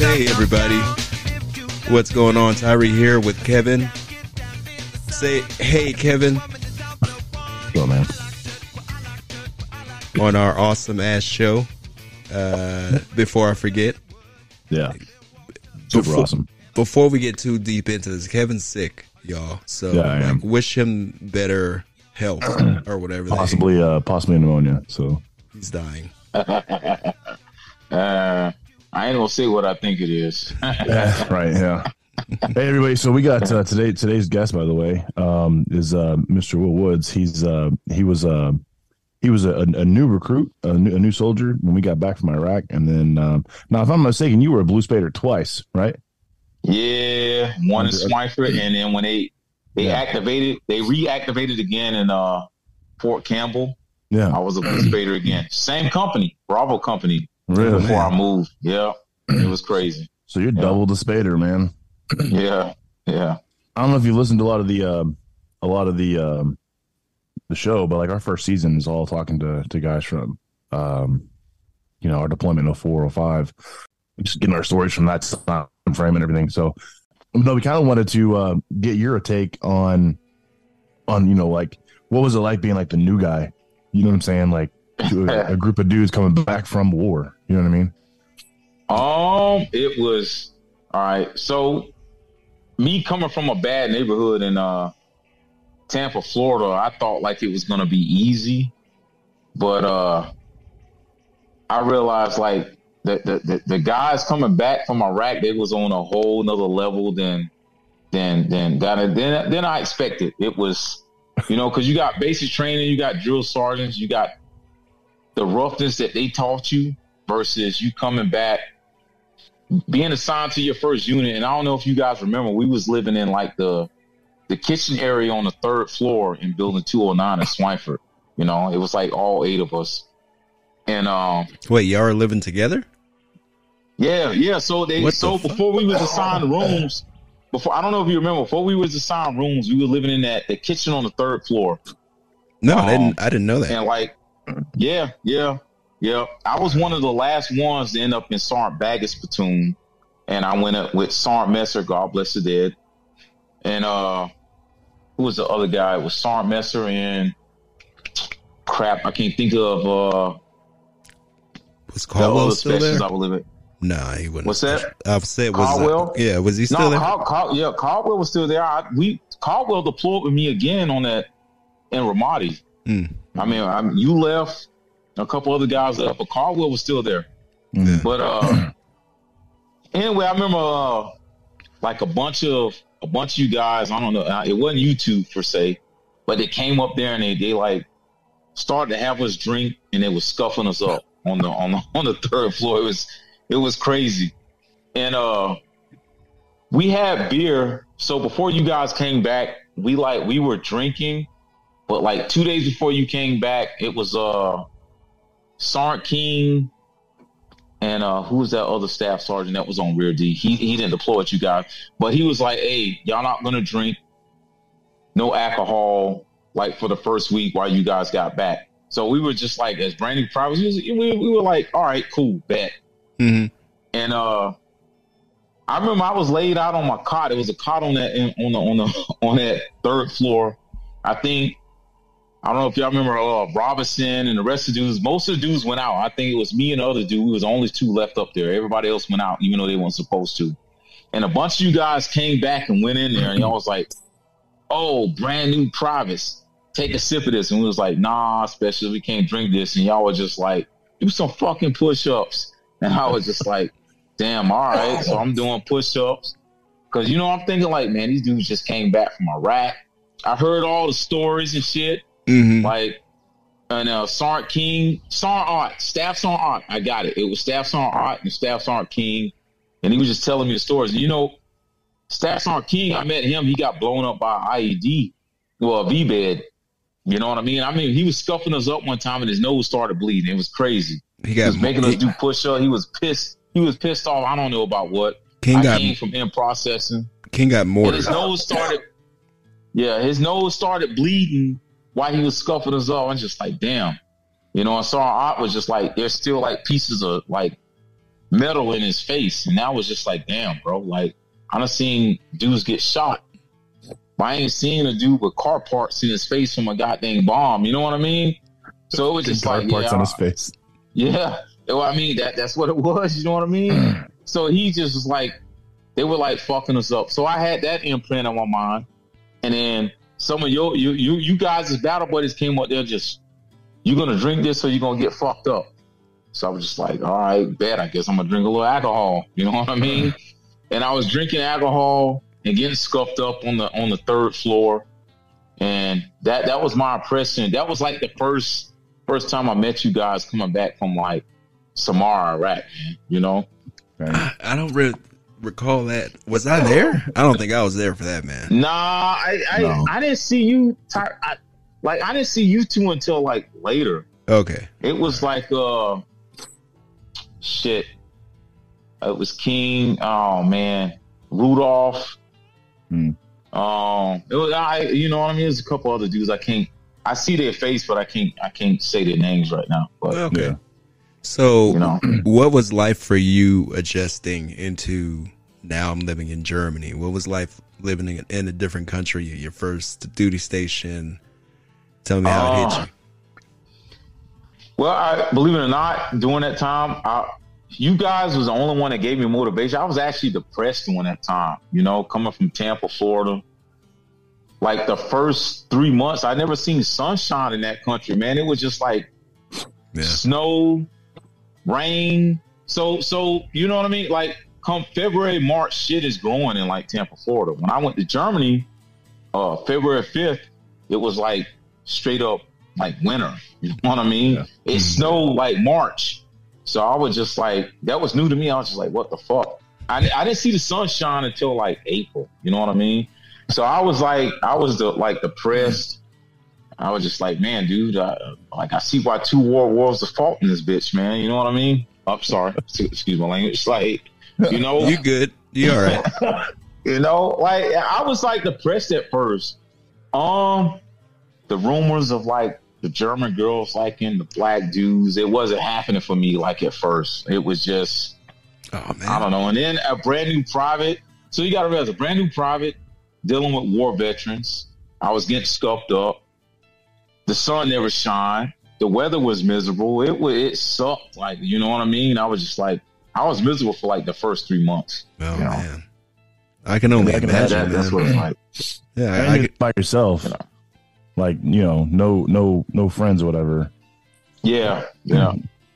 Hey, everybody. What's going on? Tyree here with Kevin. Say, hey, Kevin, Go, man. on our awesome ass show. Uh, before I forget, Yeah. Super Before- awesome. before we get too deep into this, Kevin's sick, y'all. So, Yeah, like, wish him better health or whatever. Possibly, uh, possibly pneumonia. So, he's dying. Uh, I ain't gonna say what I think it is. right. Yeah. hey, everybody. So we got uh, today. Today's guest, by the way, um, is uh, Mr. Will Woods. He's uh, he was uh, he was a, a new recruit, a new, a new soldier when we got back from Iraq, and then um, now, if I'm not mistaken, you were a Blue Spader twice, right? yeah, one in Schweinfurt, and then when they they Yeah. activated, they reactivated again in uh Fort Campbell. Yeah. I was a Blue Spader again. Same company, Bravo Company. Really? Before I moved, yeah, it was crazy. So you're double the Spader, man. Yeah, yeah. I don't know if you listened to a lot of the um, a lot of the um, the show, but like our first season is all talking to to guys from um, you know our deployment in 04, 05, just getting our stories from that time frame and everything. So no, we kind of wanted to uh, get your take on on you know like what was it like being like the new guy? You know what I'm saying? Like to a, a group of dudes coming back from war. You know what I mean? Um, it was all right. So, me coming from a bad neighborhood in uh Tampa, Florida, I thought like it was gonna be easy, but uh, I realized like the the, the, guys coming back from Iraq, they was on a whole nother level than than than than than, than I expected. It was, you know, because you got basic training, you got drill sergeants, you got the roughness that they taught you versus you coming back being assigned to your first unit, and I don't know if you guys remember, we was living in like the the kitchen area on the third floor in building 209 in Schweinfurt. You know, it was like all eight of us. And um Wait, y'all are living together? yeah, yeah. So they What so fuck? before we was assigned rooms, before I don't know if you remember, before we was assigned rooms, we were living in that the kitchen on the third floor. No, I Um, didn't. I didn't know that. And like, yeah, yeah, yeah. I was one of the last ones to end up in Sergeant Baggett's platoon, and I went up with Sergeant Messer, God bless the dead, and uh, who was the other guy? It was Sergeant Messer and crap, I can't think of uh Was Caldwell other still there? I was living. Nah, he wouldn't. What's that? I say was Caldwell? yeah. Was he still no, there? Cal, Cal, yeah, Caldwell was still there. I, we Caldwell deployed with me again on that in Ramadi. Mm. I mean, I, you left, a couple other guys left, but Caldwell was still there. Yeah. But uh, anyway, I remember uh, like a bunch of a bunch of you guys. I don't know. uh, It wasn't YouTube per se, but they came up there and they they like started to have us drink and they was scuffing us up on the on the on the third floor. It was it was crazy, and uh, we had beer. So before you guys came back, we like we were drinking, but like two days before you came back, it was uh, Sergeant King and uh who was that other staff sergeant that was on rear D? He he didn't deploy with you guys, but he was like, "Hey, y'all not gonna drink no alcohol like for the first week while you guys got back." So we were just like, as brand new privates, we, we, we were like, "All right, cool, bet." hmm And uh, I remember I was laid out on my cot. It was a cot on that on the on the on that third floor. I think I don't know if y'all remember uh, Robinson and the rest of the dudes. Most of the dudes went out. I think it was me and the other dude. We was only two left up there. Everybody else went out, even though they weren't supposed to. And a bunch of you guys came back and went in there, and y'all was like, "Oh, brand new privates, take a sip of this." And we was like, "Nah, especially we can't drink this." And y'all were just like, "Do some fucking push-ups." And I was just like, "Damn, all right." So I'm doing push-ups because you know I'm thinking like, man, these dudes just came back from Iraq. I heard all the stories and shit. Hmm Like, and uh, Sergeant King, Sergeant Art, Staff Sergeant Art. I got it. It was Staff Sergeant Art and Staff Sergeant King, and he was just telling me the stories. You know, Staff Sergeant King, I met him. He got blown up by IED, well, VBIED. You know what I mean? I mean, he was scuffing us up one time, and his nose started bleeding. It was crazy. He He got was making us do push up. He was pissed. He was pissed off. I don't know about what. King I got came from in processing. King got mortared. his nose started, yeah, his nose started bleeding while he was scuffing us up. I'm just like, damn, you know. And Sergeant Art was just like, there's still like pieces of like metal in his face, and that was just like, damn, bro. Like I done seen dudes get shot. But I ain't seen a dude with car parts in his face from a goddamn bomb. You know what I mean? So it was just Car like, parts yeah, on his face. yeah. I mean that that's what it was. You know what I mean? so he just was like, they were like fucking us up. So I had that implant on my mind, and then some of your you you you guys as battle buddies came up there just, you're gonna drink this or you're gonna get fucked up. So I was just like, all right, bet. I guess I'm gonna drink a little alcohol. You know what I mean? And I was drinking alcohol and getting scuffed up on the on the third floor, and that that was my impression. That was like the first first time I met you guys coming back from like Samarra, Iraq, man. You know? Right? I don't re- recall that. Was I there? I don't think I was there for that, man. Nah, I I, No. I didn't see you. Ty- I, like I didn't see you two until like later. Okay. It was like uh, shit. It was King. Oh man, Rudolph. Hmm. Um, it was I. You know what I mean? There's a couple other dudes. I can't. I see their face, but I can't. I can't say their names right now. But Okay. Yeah. So, you know, what was life for you adjusting into now I'm living in Germany? What was life living in, in a different country? Your first duty station? Tell me how it hit Uh, you. Well, I believe it or not, during that time, I, you guys was the only one that gave me motivation. I was actually depressed during that time. You know, coming from Tampa, Florida. Like the first three months, I never seen sunshine in that country. Man, it was just like Yeah. snow, rain. So, so you know what I mean? Like, come February, March, shit is going in like Tampa, Florida. When I went to Germany, uh, February fifth, it was like straight up like winter. You know what I mean? Yeah. It snowed like March, so I was just like, that was new to me. I was just like, what the fuck? I, I didn't see the sunshine until like April. You know what I mean? So I was like, I was the like depressed. I was just like, man, dude, I, like I see why two war wars are fought in this bitch, man. You know what I mean? I'm sorry, excuse my language. It's like, you know, You good? You all right? you know, like I was like depressed at first. Um, the rumors of like the German girls liking the black dudes, it wasn't happening for me like at first. It was just Oh man. I don't know. And then a brand new private. So you got to realize a brand new private dealing with war veterans. I was getting scuffed up. The sun never shined. The weather was miserable. It was it sucked. Like you know what I mean. I was just like I was miserable for like the first three months. Oh you know. man. I can only I can imagine. That- that's what it's like. yeah, I, I you're by yourself, Yeah. like you know, no, no, no friends or whatever. Yeah, yeah.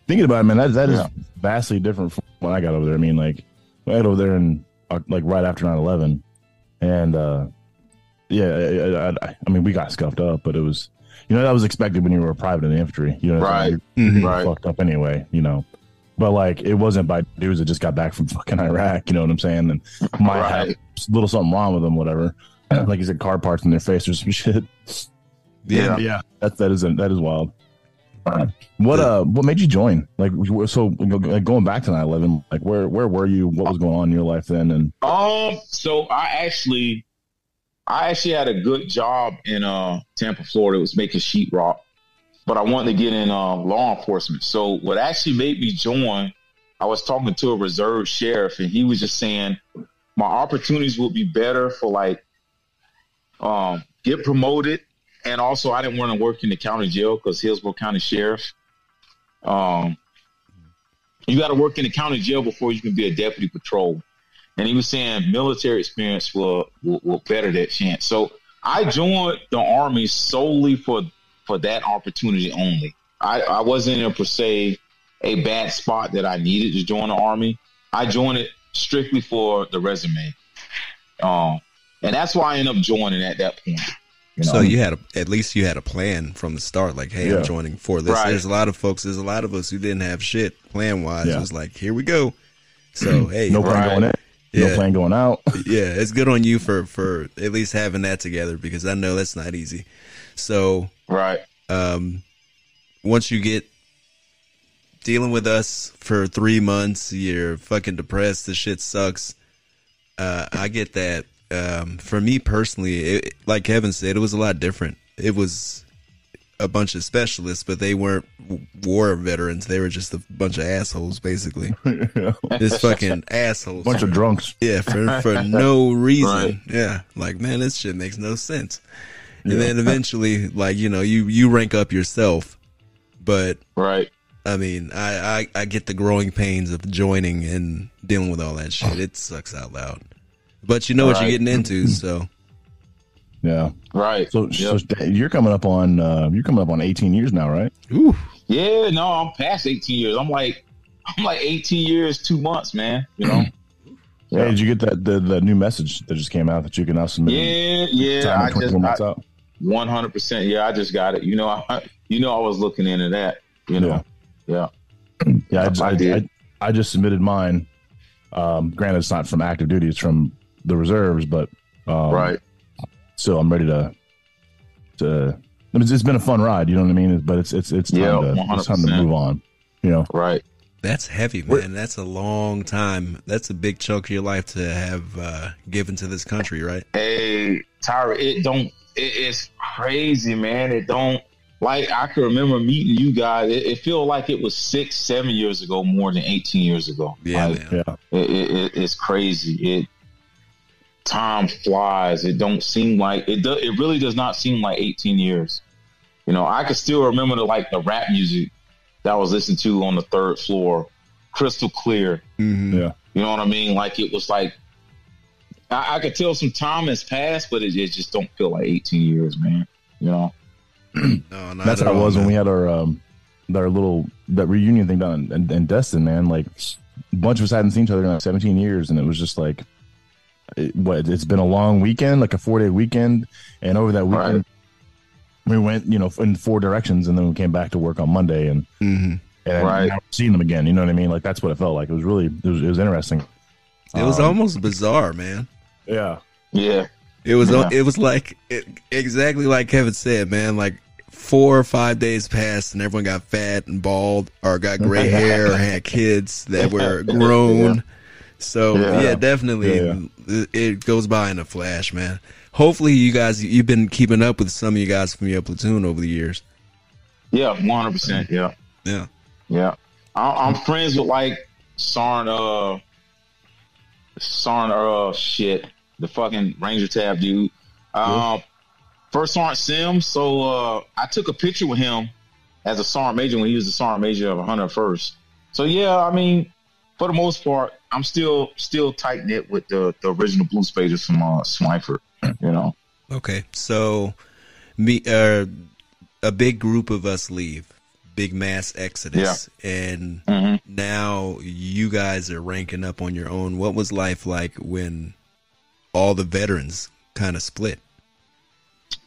Thinking about it, man, that that is Yeah. vastly different from when I got over there. I mean, like I got over there in uh, like right after 9-11. and uh, yeah, I, I, I, I mean, we got scuffed up, but it was you know that was expected when you were a private in the infantry. You know, Right. You're, you're Right. fucked up anyway. You know. But like, it wasn't by dudes that just got back from fucking Iraq. You know what I'm saying? And might have Right. a little something wrong with them, whatever. like you said, car parts in their face or some shit. yeah. yeah, that that is that is wild. What uh, what made you join? Like, so like, going back to 9/11, like where where were you? What was going on in your life then? And Um, so I actually, I actually had a good job in uh Tampa, Florida. It was making sheetrock, but I wanted to get in uh, law enforcement. So what actually made me join, I was talking to a reserve sheriff, and he was just saying my opportunities would be better for like, um, get promoted, and also I didn't want to work in the county jail because Hillsborough County Sheriff. Um, you got to work in the county jail before you can be a deputy patrol and he was saying military experience will, will will better that chance. So I joined the army solely for for that opportunity only. I, I wasn't in per se a bad spot that I needed to join the army. I joined it strictly for the resume, um, and that's why I ended up joining at that point. You know? So you had a, at least you had a plan from the start. Like, hey, Yeah. I'm joining for this. Right. There's a lot of folks. There's a lot of us who didn't have shit plan wise. Yeah. It was like, here we go. So hey, no plan Right. going in, Yeah. no plan going out. yeah, it's good on you for for at least having that together because I know that's not easy. So right, um, once you get dealing with us for three months, you're fucking depressed. The shit sucks. Uh, I get that. Um, for me personally, it, like Kevin said, it was a lot different. It was a bunch of specialists, but they weren't war veterans. They were just a bunch of assholes, basically. Just fucking assholes. bunch of drunks. Yeah, for for no reason. Right. Yeah, like man, this shit makes no sense. And Yeah. then eventually, like you know, you you rank up yourself, but Right. I mean, I I, I get the growing pains of joining and dealing with all that shit. It sucks out loud, but you know what you're getting into, so Yeah. Right. So, Yep. so you're coming up on uh, you're coming up on 18 years now, right? ooh, Yeah, no, I'm past 18 years. I'm like, I'm like 18 years, two months, man. You know? Hey, did you get that the, the new message that just came out that you can now submit? yeah, yeah. I 24 just, months I, out? 100%. Yeah, I just got it. You know, I, you know, I was looking into that. You know, yeah, Yeah, I, just, I I, did. I, I just submitted mine. Um, granted, it's not from active duty; it's from the reserves, but um, right, Still, I'm ready to. To, I mean, it's- it's been a fun ride, you know what I mean? But it's it's it's time, Yeah, to, it's time to move on. You know, right. that's heavy, man. That's a long time. That's a big chunk of your life to have uh, given to this country, right? Hey, Tyra, it don't. It, it's crazy, man. It don't. Like I can remember meeting you guys. It, it feel like it was six, seven years ago, more than eighteen years ago. Yeah, Like, man. yeah, it, it, it- it's crazy. It time flies. It don't seem like it. Do, it really does not seem like 18 years. You know, I can still remember the like the rap music that I was listening to on the third floor, crystal clear. Mhm. yeah. You know what I mean? Like it was like I, I could tell some time has passed, but it, it just don't feel like 18 years, man. You know? No, That's at how it all, was when we had our um our little that reunion thing down in, in, in Destin, man. Like a bunch of us hadn't seen each other in like 17 years, and it was just like, it, what? It's been a long weekend, like a four day weekend, and over that weekend. We went, you know, in four directions, and then we came back to work on Monday, and Mhm. and Right. now we're seeing them again. You know what I mean? Like that's what it felt like. It was really, it was, it was interesting. It was Um, almost bizarre, man. Yeah, Yeah. It was Yeah. it was like it, exactly like Kevin said, man. Like four or five days passed, and everyone got fat and bald, or got gray hair, or had kids that were grown. So yeah, Yeah. definitely, Yeah, it- it goes by in a flash, man. Hopefully, you guys you've been keeping up with some of you guys from your platoon over the years. Yeah. 100%. Yeah. Yeah, Yeah, I, I'm friends with like Sarn, uh, Sarn, uh, shit, the fucking Ranger Tab dude. Um, first Sergeant Sims. So uh, I took a picture with him as a Sergeant Major when he was the Sergeant Major of 101st. So yeah, I mean, for the most part, I'm still still tight knit with the the original Blue Spaders from uh, Schweinfurt. You know. Okay, so me, uh, a big group of us leave, big mass exodus, and hmm now you guys are ranking up on your own. What was life like when all the veterans kind of split?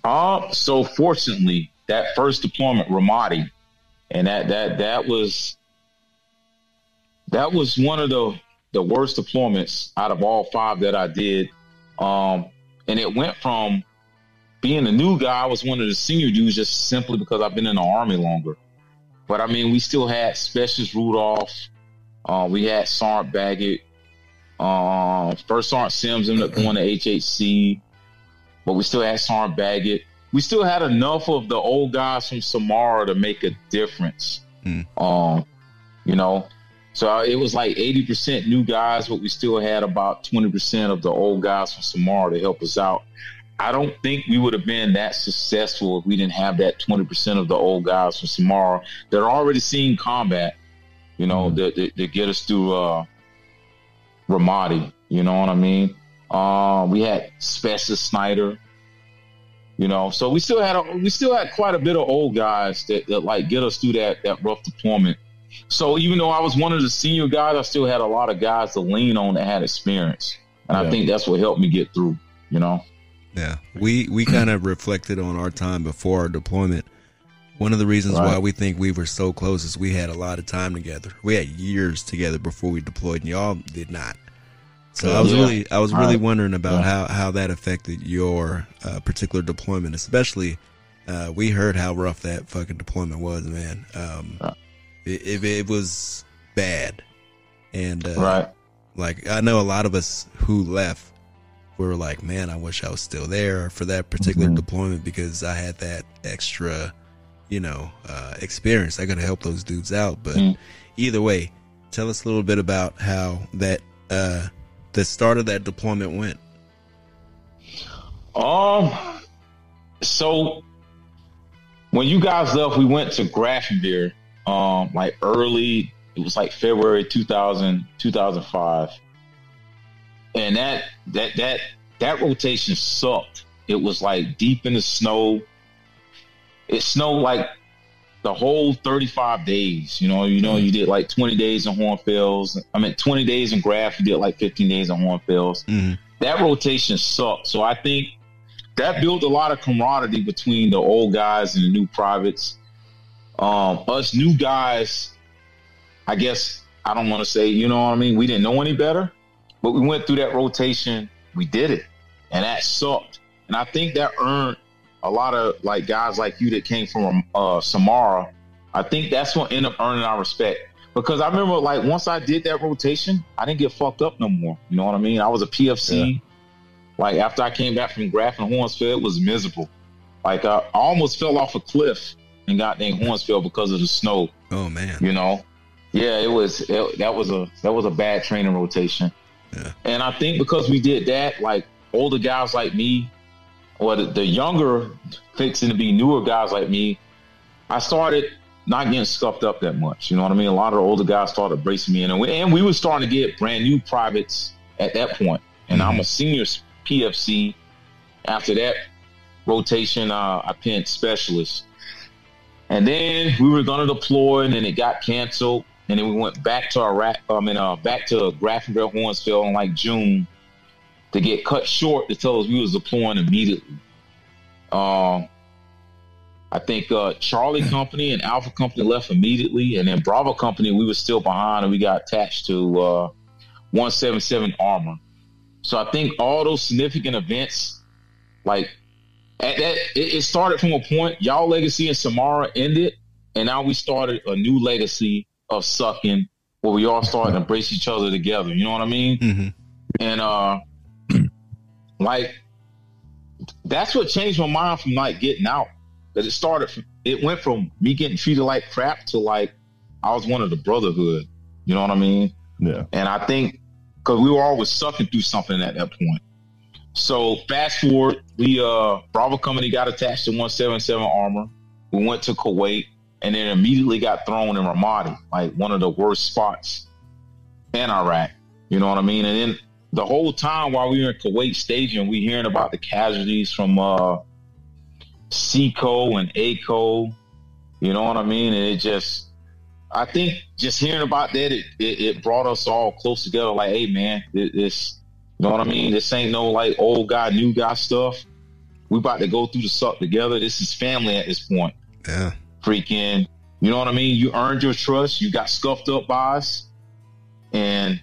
Uh, so fortunately, that first deployment, Ramadi, and that that that was that was one of the the worst deployments out of all five that I did. Um, and it went from being a new guy, I was one of the senior dudes just simply because I've been in the army longer. But I mean, we still had Specialist Rudolph. Uh, we had Sergeant Baggett. Uh, first Sergeant Sims ended up going to HHC but we still had Sergeant Baggett. We still had enough of the old guys from Samarra to make a difference. Hmm. Um, you know, so it was like eighty percent new guys, but we still had about twenty percent of the old guys from Samarra to help us out. I don't think we would have been that successful if we didn't have that twenty percent of the old guys from Samarra that are already seeing combat. You know, Mhm. that, that, that get us through uh, Ramadi. You know what I mean? Uh, we had Spencer Snyder. You know, so we still had a, we still had quite a bit of old guys that, that like get us through that that rough deployment. So even though I was one of the senior guys, I still had a lot of guys to lean on that had experience, and I think that's what helped me get through. You know, Yeah, we we kind of reflected on our time before our deployment. One of the reasons Right. why we think we were so close is we had a lot of time together. We had years together before we deployed, and y'all did not. So I was Yeah. really, I was really Right. wondering about Yeah. how how that affected your uh, particular deployment, especially. Uh, we heard how rough that fucking deployment was, man. Um, Yeah. it, it, was bad, and uh, right? like I know a lot of us who left we were like, man, I wish I was still there for that particular Mhm. deployment because I had that extra you know, uh, experience. Going to help those dudes out. But Mm. either way, tell us a little bit about how that uh, the start of that deployment went. Um, so when you guys left, we went to Grafenwoehr, um, like early, it was like February 2000, 2005. And that, that, that, that rotation sucked. It was like deep in the snow. It snowed like the whole 35 days. You know, you know, you did like 20 days in Hohenfels. I mean, 20 days in Graf, you did like 15 days in Hohenfels. Mm-hmm. That rotation sucked. So I think that built a lot of camaraderie between the old guys and the new privates. Um, us new guys, I guess I don't want to say, you know what I mean? We didn't know any better, but we went through that rotation. We did it, and that sucked. And I think that earned a lot of like guys like you that came from uh, Samarra. I think that's what ended up earning our respect because I remember like once I did that rotation, I didn't get fucked up no more. You know what I mean? I was a PFC. Like after I came back from Graf and Hohenfels, it was miserable. Like I almost fell off a cliff and got named Hohenfels because of the snow. Oh man. You know, yeah, it was it, that was a that was a bad training rotation. Yeah. And I think because we did that, like older guys like me, or the, the younger fixing to be newer guys like me, I started not getting scuffed up that much. You know what I mean? A lot of the older guys started bracing me in, and we, and we were starting to get brand new privates at that point. And I'm a senior PFC. After that rotation, uh, I pinned specialist. And then we were going to deploy, and then it got canceled. And then we went back to Iraq. I mean, uh, back to Grafenwoehr Hohenfels in like June to get cut short to tell us we was deploying immediately. Um, I think uh, Charlie Company and Alpha Company left immediately, and then Bravo Company we were still behind, and we got attached to uh, 177 Armor. So I think all those significant events, like at that, it, it started from a point. Y'all legacy and Samarra ended, and now we started a new legacy of sucking, where we all started to embrace each other together. You know what I mean? Mm-hmm. And uh, like that's what changed my mind from like getting out. That it started from it went from me getting treated like crap to like I was one of the brotherhood. You know what I mean? Yeah. And I think because we were always sucking through something at that point. So fast forward, we uh Bravo Company got attached to 177 Armor. We went to Kuwait and then immediately got thrown in Ramadi, like one of the worst spots in Iraq. You know what I mean? And then the whole time while we were in Kuwait staging, we hearing about the casualties from uh CCO and ACO. You know what I mean? And it just I think just hearing about that, it, it, it brought us all close together. Like, hey, man, this, you know what I mean? This ain't no like old guy, new guy stuff. We about to go through the suck together. This is family at this point. Yeah. Freaking, you know what I mean? You earned your trust. You got scuffed up by us, and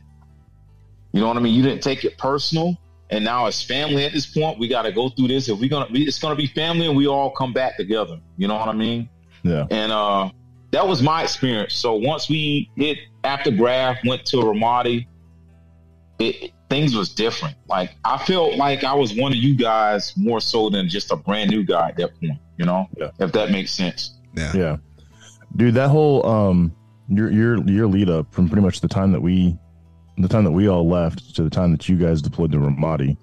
you know what I mean. You didn't take it personal, and now it's family at this point. We got to go through this. If we're gonna, it's gonna be family, and we all come back together. You know what I mean? Yeah. And uh, that was my experience. So once we hit after Graf, went to Ramadi, it, things was different. Like I felt like I was one of you guys more so than just a brand new guy at that point. You know, Yeah. if that makes sense. Yeah. Yeah. Dude, that whole um your your your lead up from pretty much the time that we the time that we all left to the time that you guys deployed to Ramadi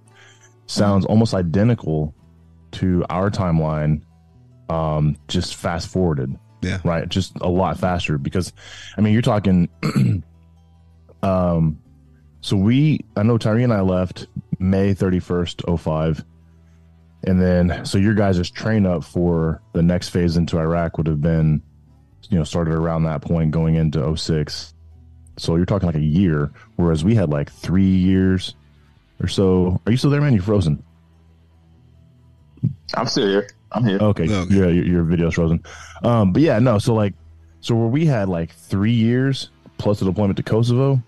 sounds almost identical to our timeline um just fast forwarded. Yeah. Right? Just a lot faster because I mean you're talking um so we I know Tyree and I left May 31st 05 and then, so your guys' train up for the next phase into Iraq would have been, you know, started around that point going into 06. So you're talking like a year, whereas we had like three years or so. Are you still there, man? You're frozen. I'm still here. I'm here. Okay. Okay. Yeah, your, your video's frozen. Um, but yeah, no. So like, so where we had like three years plus the deployment to Kosovo,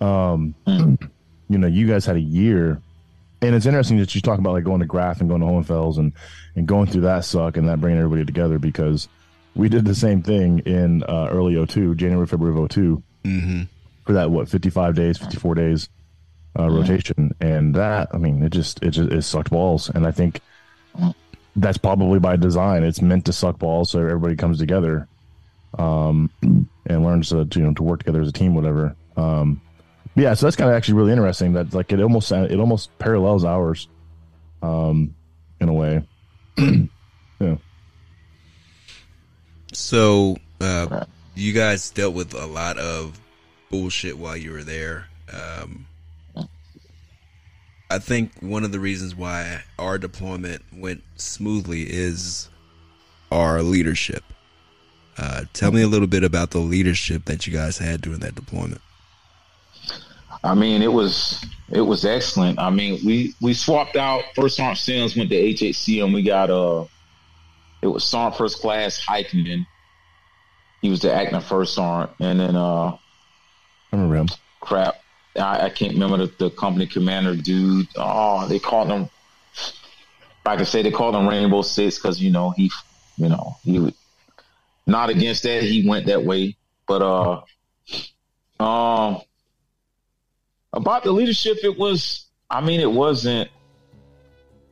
um, you know, you guys had a year. And it's interesting that you talk about like going to Graf and going to Hohenfels and, and going through that suck and that bringing everybody together because we did the same thing in uh, early 02, January, February of 02 Mm-hmm. for that, what, 55 days, 54 days uh, rotation. And that, I mean, it just, it just, it sucked balls. And I think that's probably by design. It's meant to suck balls so everybody comes together, um, and learns to, to you know to work together as a team, whatever. Um, yeah, so that's kind of actually really interesting. That like it almost it almost parallels ours, um, in a way. yeah. So, uh, you guys dealt with a lot of bullshit while you were there. Um, I think one of the reasons why our deployment went smoothly is our leadership. Uh, tell me a little bit about the leadership that you guys had during that deployment. I mean, it was it was excellent. I mean, we we swapped out First Sergeant Sims went to HHC and we got uh it was Sergeant First Class Hiking. He was the acting first sergeant, and then uh, I remember him. Crap, I, I can't remember the, the, company commander dude. Oh, they called him. I can say they called him Rainbow Six because you know he, you know he, not against that. He went that way, but uh, um, about the leadership, it was. I mean, it wasn't.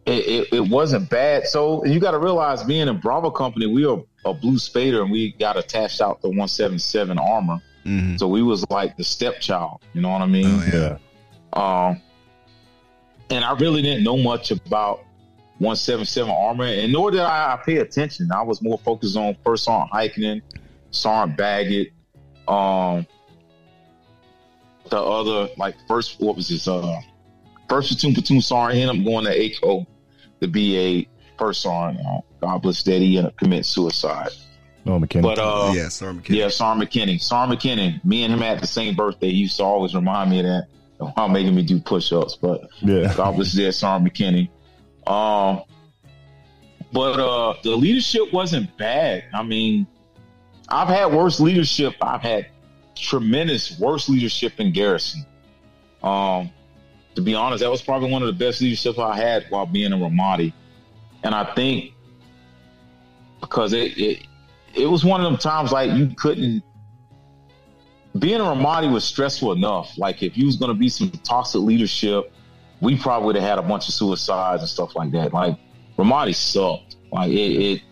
It, it, it wasn't bad. So you got to realize, being a Bravo company, we are a blue Spader, and we got attached out the 177 armor. Mm-hmm. So we was like the stepchild. You know what I mean? Oh, yeah. Um, and I really didn't know much about 177 armor, and nor did I, I pay attention. I was more focused on first on hiking, Sergeant Baggett, um, the other like first what was his Uh, first platoon platoon sergeant ended up going to ACO to be a first sergeant. Uh, God bless Daddy, ended up committing suicide. Oh, McKinney. But uh, yeah, Sergeant McKinney. Yeah, Sergeant McKinney. Sergeant McKinney. Me and him had the same birthday. He used to always remind me of that while making me do push-ups. But yeah, God bless Daddy, Sergeant McKinney. Um, but uh, the leadership wasn't bad. I mean, I've had worse leadership. I've had tremendous worst leadership in Garrison. Um, to be honest, that was probably one of the best leadership I had while being in Ramadi. And I think because it, it it was one of them times like you couldn't being a Ramadi was stressful enough. Like if you was gonna be some toxic leadership, we probably would have had a bunch of suicides and stuff like that. Like Ramadi sucked. Like it it,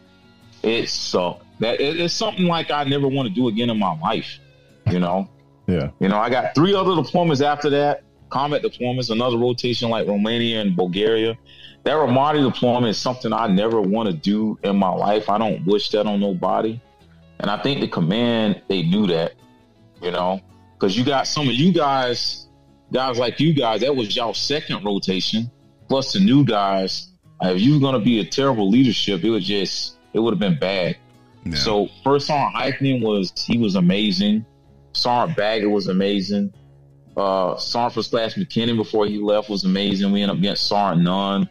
it sucked. That it, it's something like I never want to do again in my life. You know? yeah. You know, I got three other deployments after that, combat deployments, another rotation like Romania and Bulgaria that Ramadi deployment is something I never want to do in my life. I don't wish that on nobody. And I think the command, they knew that, you know, because you got some of you guys, guys like you guys, that was y'all second rotation, plus the new guys. If you were going to be a terrible leadership, it was just, it would have been bad. No. So first on Eichmann was, he was amazing. Sergeant Baggett was amazing. Uh, Sergeant First Class McKinney before he left was amazing. We ended up getting Sergeant Nunn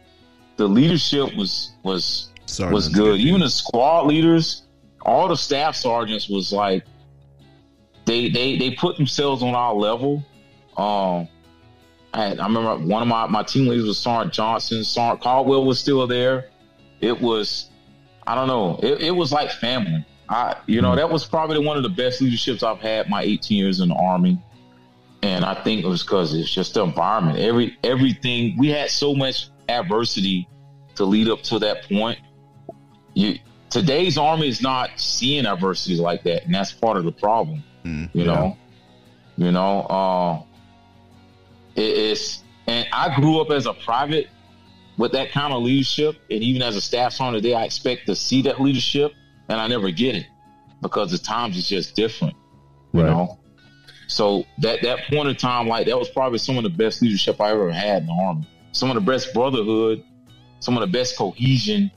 the leadership was was was good. Even the squad leaders, all the staff sergeants was like they they they put themselves on our level. Um, I, had, I remember one of my, my team leaders was Sergeant Johnson. Sergeant Caldwell was still there. It was, I don't know, it, it was like family. I, you know, that was probably one of the best leaderships I've had my 18 years in the army. And I think it was because it's just the environment. Every everything we had so much adversity to lead up to that point. You, today's army is not seeing adversity like that, and that's part of the problem. Mm, you yeah. know, you know, uh, it, it's and I grew up as a private with that kind of leadership, and even as a staff sergeant today, I expect to see that leadership, and I never get it because the times is just different. You right. know, so that that point in time, like that was probably some of the best leadership I ever had in the army some of the best brotherhood, some of the best cohesion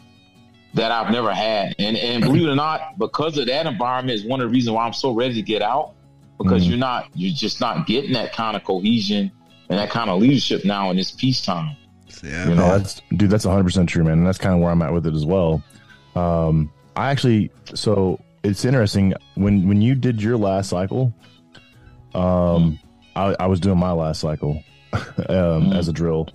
that I've never had. And and believe it or not, because of that environment is one of the reasons why I'm so ready to get out. Because mm you're not you're just not getting that kind of cohesion and that kind of leadership now in this peacetime. Yeah, you know? that's dude, that's 100 percent true, man. And that's kind of where I'm at with it as well. Um, I actually, so it's interesting when when you did your last cycle. Um, I, I was doing my last cycle um, mm as a drill,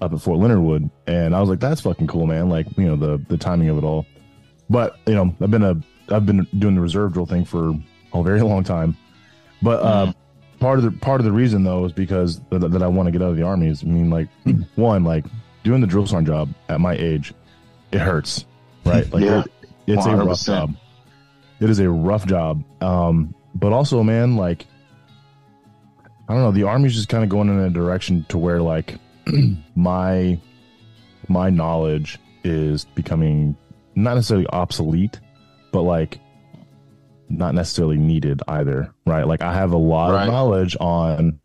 up at Fort Leonard Wood, and I was like, "That's fucking cool, man!" Like you know the the timing of it all. But you know, I've been a I've been doing the reserve drill thing for a very long time. But uh, mm. part of the part of the reason though is because that, that I want to get out of the army is I mean like one like doing the drill sergeant job at my age, it hurts, right? Like Yeah. it, it's a rough job. It is a rough job. Um, but also, man, like I don't know, the army's just kind of going in a direction to where like my my knowledge is becoming not necessarily obsolete, but like not necessarily needed either, right? Like I have a lot Right. of knowledge on,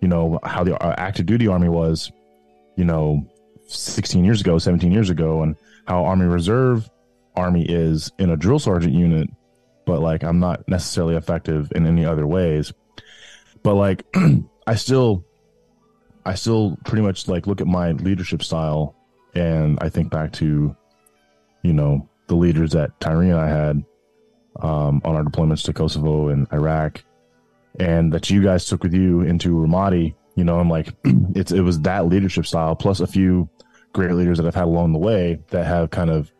you know, how the uh, active duty army was, you know, 16 years ago, 17 years ago, and how Army Reserve Army is in a drill sergeant unit, but like I'm not necessarily effective in any other ways. But like I still I still pretty much like look at my leadership style and I think back to, you know, the leaders that Tyree and I had um, on our deployments to Kosovo and Iraq, and that you guys took with you into Ramadi. You know, I'm like, it's it was that leadership style plus a few great leaders that I've had along the way that have kind of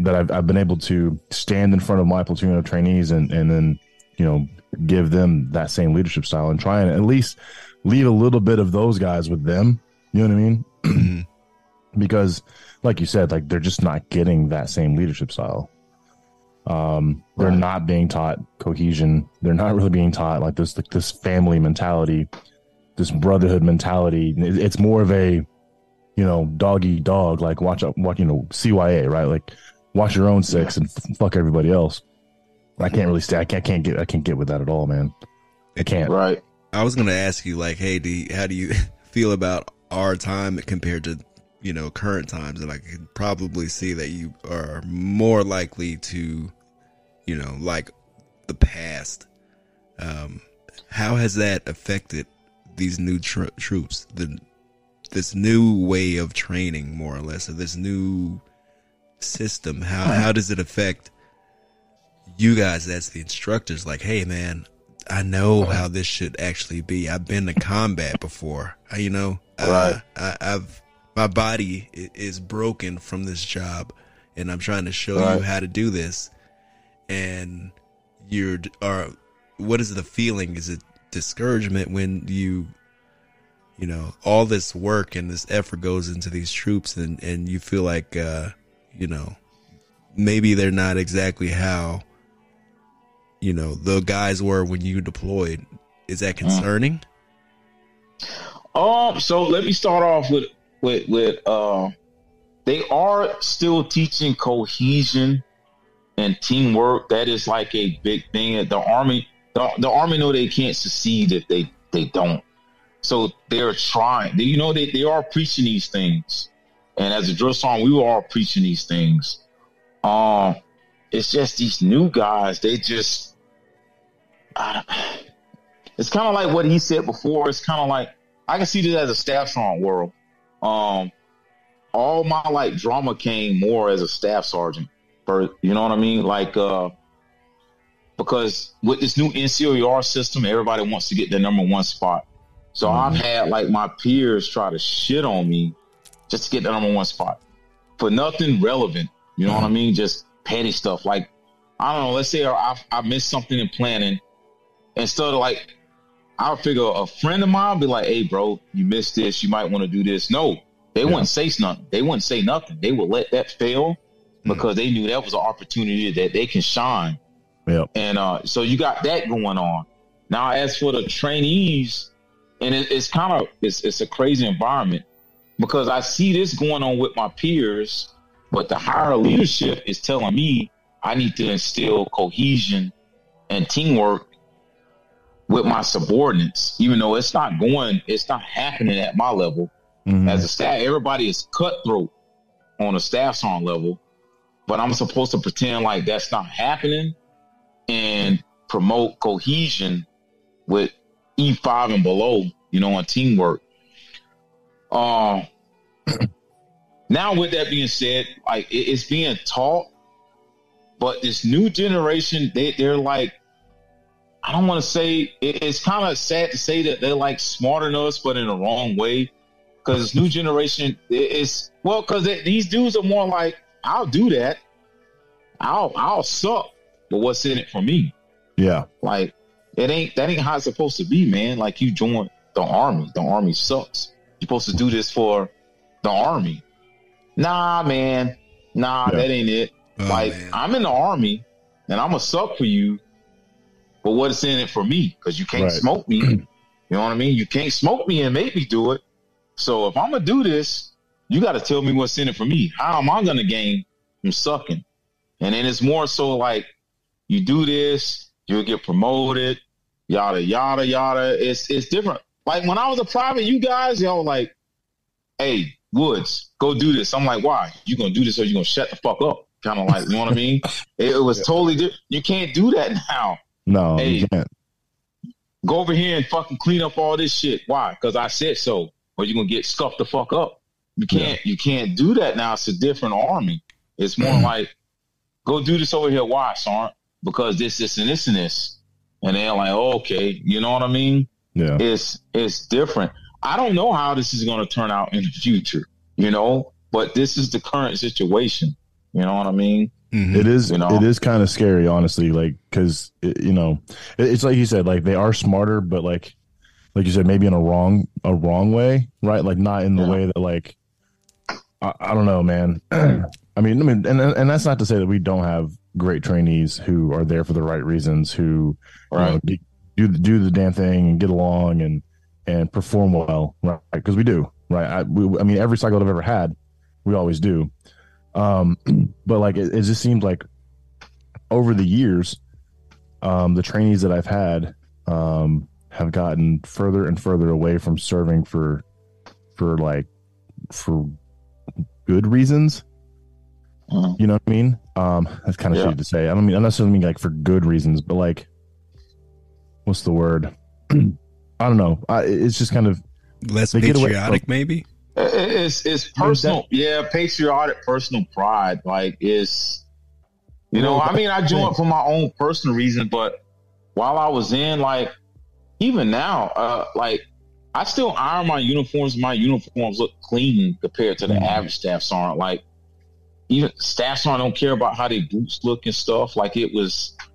that I've I've been able to stand in front of my platoon of trainees and and then you know give them that same leadership style and try and at least leave a little bit of those guys with them. You know what I mean? Mhm. because like you said like they're just not getting that same leadership style um they're Right. not being taught cohesion they're not really being taught like this like this family mentality this brotherhood mentality it's more of a you know doggy dog like watch out watch you know cya right like watch your own six and fuck everybody else i can't really stay i can't, I can't get i can't get with that at all man i can't Right. I was gonna ask you, like, hey, do you, how do you feel about our time compared to, you know, current times? And I could probably see that you are more likely to, you know, like the past. Um, how has that affected these new tro- troops? The this new way of training, more or less, or this new system. How how does it affect you guys? as the instructors. Like, hey, man, I know how this should actually be. I've been to combat before. I- You know, uh, I, I've my body is broken from this job, and I'm trying to show you how to do this. And you're are what is the feeling? Is it discouragement when you, you know, all this work and this effort goes into these troops, and and you feel like, uh, you know, maybe they're not exactly how you know the guys were when you deployed is that concerning Um, so let me start off with with with uh they are still teaching cohesion and teamwork. That is like a big thing. The army the, the army know they can't succeed if they they don't. So they're trying. You know they, they are preaching these things. And as a drill song, we were all preaching these things. Um it's just these new guys, they just I, it's kind of like what he said before. It's kind of like I can see this as a staff sergeant world. Um, all my like drama came more as a staff sergeant. For you know what I mean? Like, uh, because with this new NCOER system, everybody wants to get the number one spot. So I've had like my peers try to shit on me just to get the number one spot for nothing relevant. You know what I mean? Just petty stuff. Like, I don't know. Let's say I, I missed something in planning. Instead of like I would figure a friend of mine would be like, "Hey, bro, you missed this. You might want to do this." No, they wouldn't say nothing. They wouldn't say nothing. They would let that fail because they knew that was an opportunity that they can shine. Yep. And uh, so you got that going on. Now, as for the trainees, and it, it's kind of it's it's a crazy environment because I see this going on with my peers, but the higher leadership is telling me I need to instill cohesion and teamwork with my subordinates, even though it's not going, it's not happening at my level. Mhm. As a staff, everybody is cutthroat on a staff song level, but I'm supposed to pretend like that's not happening and promote cohesion with E5 and below, you know, on teamwork. Um, now with that being said, like it- it's being taught, but this new generation, they they're like, I don't want to say it, it's kind of sad to say that they're like smarter than us, but in the wrong way. Because this new generation it- it's well, because these dudes are more like, I'll do that, I'll I'll suck, but what's in it for me? Yeah. Like it ain't that ain't how it's supposed to be, man. Like you join the army. The army sucks. You're supposed to do this for the army. Nah, man. Nah, Yeah. that ain't it. Oh, like man. I'm in the army and I'm a suck for you, but what's in it for me? Because you can't Right. smoke me. you know what I mean? You can't smoke me and make me do it. So if I'm gonna do this, you got to tell me what's in it for me. How am I gonna gain from sucking? And then it's more so like you do this, you'll get promoted, yada yada yada. It's it's different. Like when I was a private, you guys, y'all were like, "Hey, Woods, go do this." I'm like, "Why? You gonna do this or you gonna shut the fuck up?" Kind of like, you know what I mean? It, it was totally different. You can't do that now. No, Hey. you can't. Go over here and fucking clean up all this shit. Why? Because I said so. Or you gonna get scuffed the fuck up. You can't. You can't do that now. It's a different army. It's more mm-hmm. like, go do this over here. Why, Sergeant? Because this, this, and this, and this. And they're like, oh, okay, you know what I mean? Yeah. it's it's different. I don't know how this is going to turn out in the future, you know, but this is the current situation. You know what I mean? Mhm. It is. You know? It is kind of scary, honestly. Like, because you know, it, it's like you said. Like they are smarter, but like, like you said, maybe in a wrong, a wrong way, right? Like not in the Yeah. way that, like, I, I don't know, man. I mean, I mean, and and that's not to say that we don't have great trainees who are there for the right reasons, who you know, Right. Do the, do the damn thing and get along and and perform well, right? Because we do, right? I, we, I mean, every cycle I've ever had, we always do. Um, but like it, it just seems like over the years, um, the trainees that I've had um, have gotten further and further away from serving for for like for good reasons. Uh, You know what I mean? Um, that's kind of Yeah. shitty to say. I don't mean I necessarily mean like for good reasons, but like, what's the word? I don't know. I, it's just kind of Less They get away patriotic, from- maybe. it's it's personal, yeah, patriotic, personal pride. Like it's, you know, I mean, I joined for my own personal reason, but while I was in, like, even now, uh, like, I still iron my uniforms. My uniforms look clean compared to the Mhm. average staff sergeant. Like, even staff sergeant don't care about how their boots look and stuff. Like, it was, it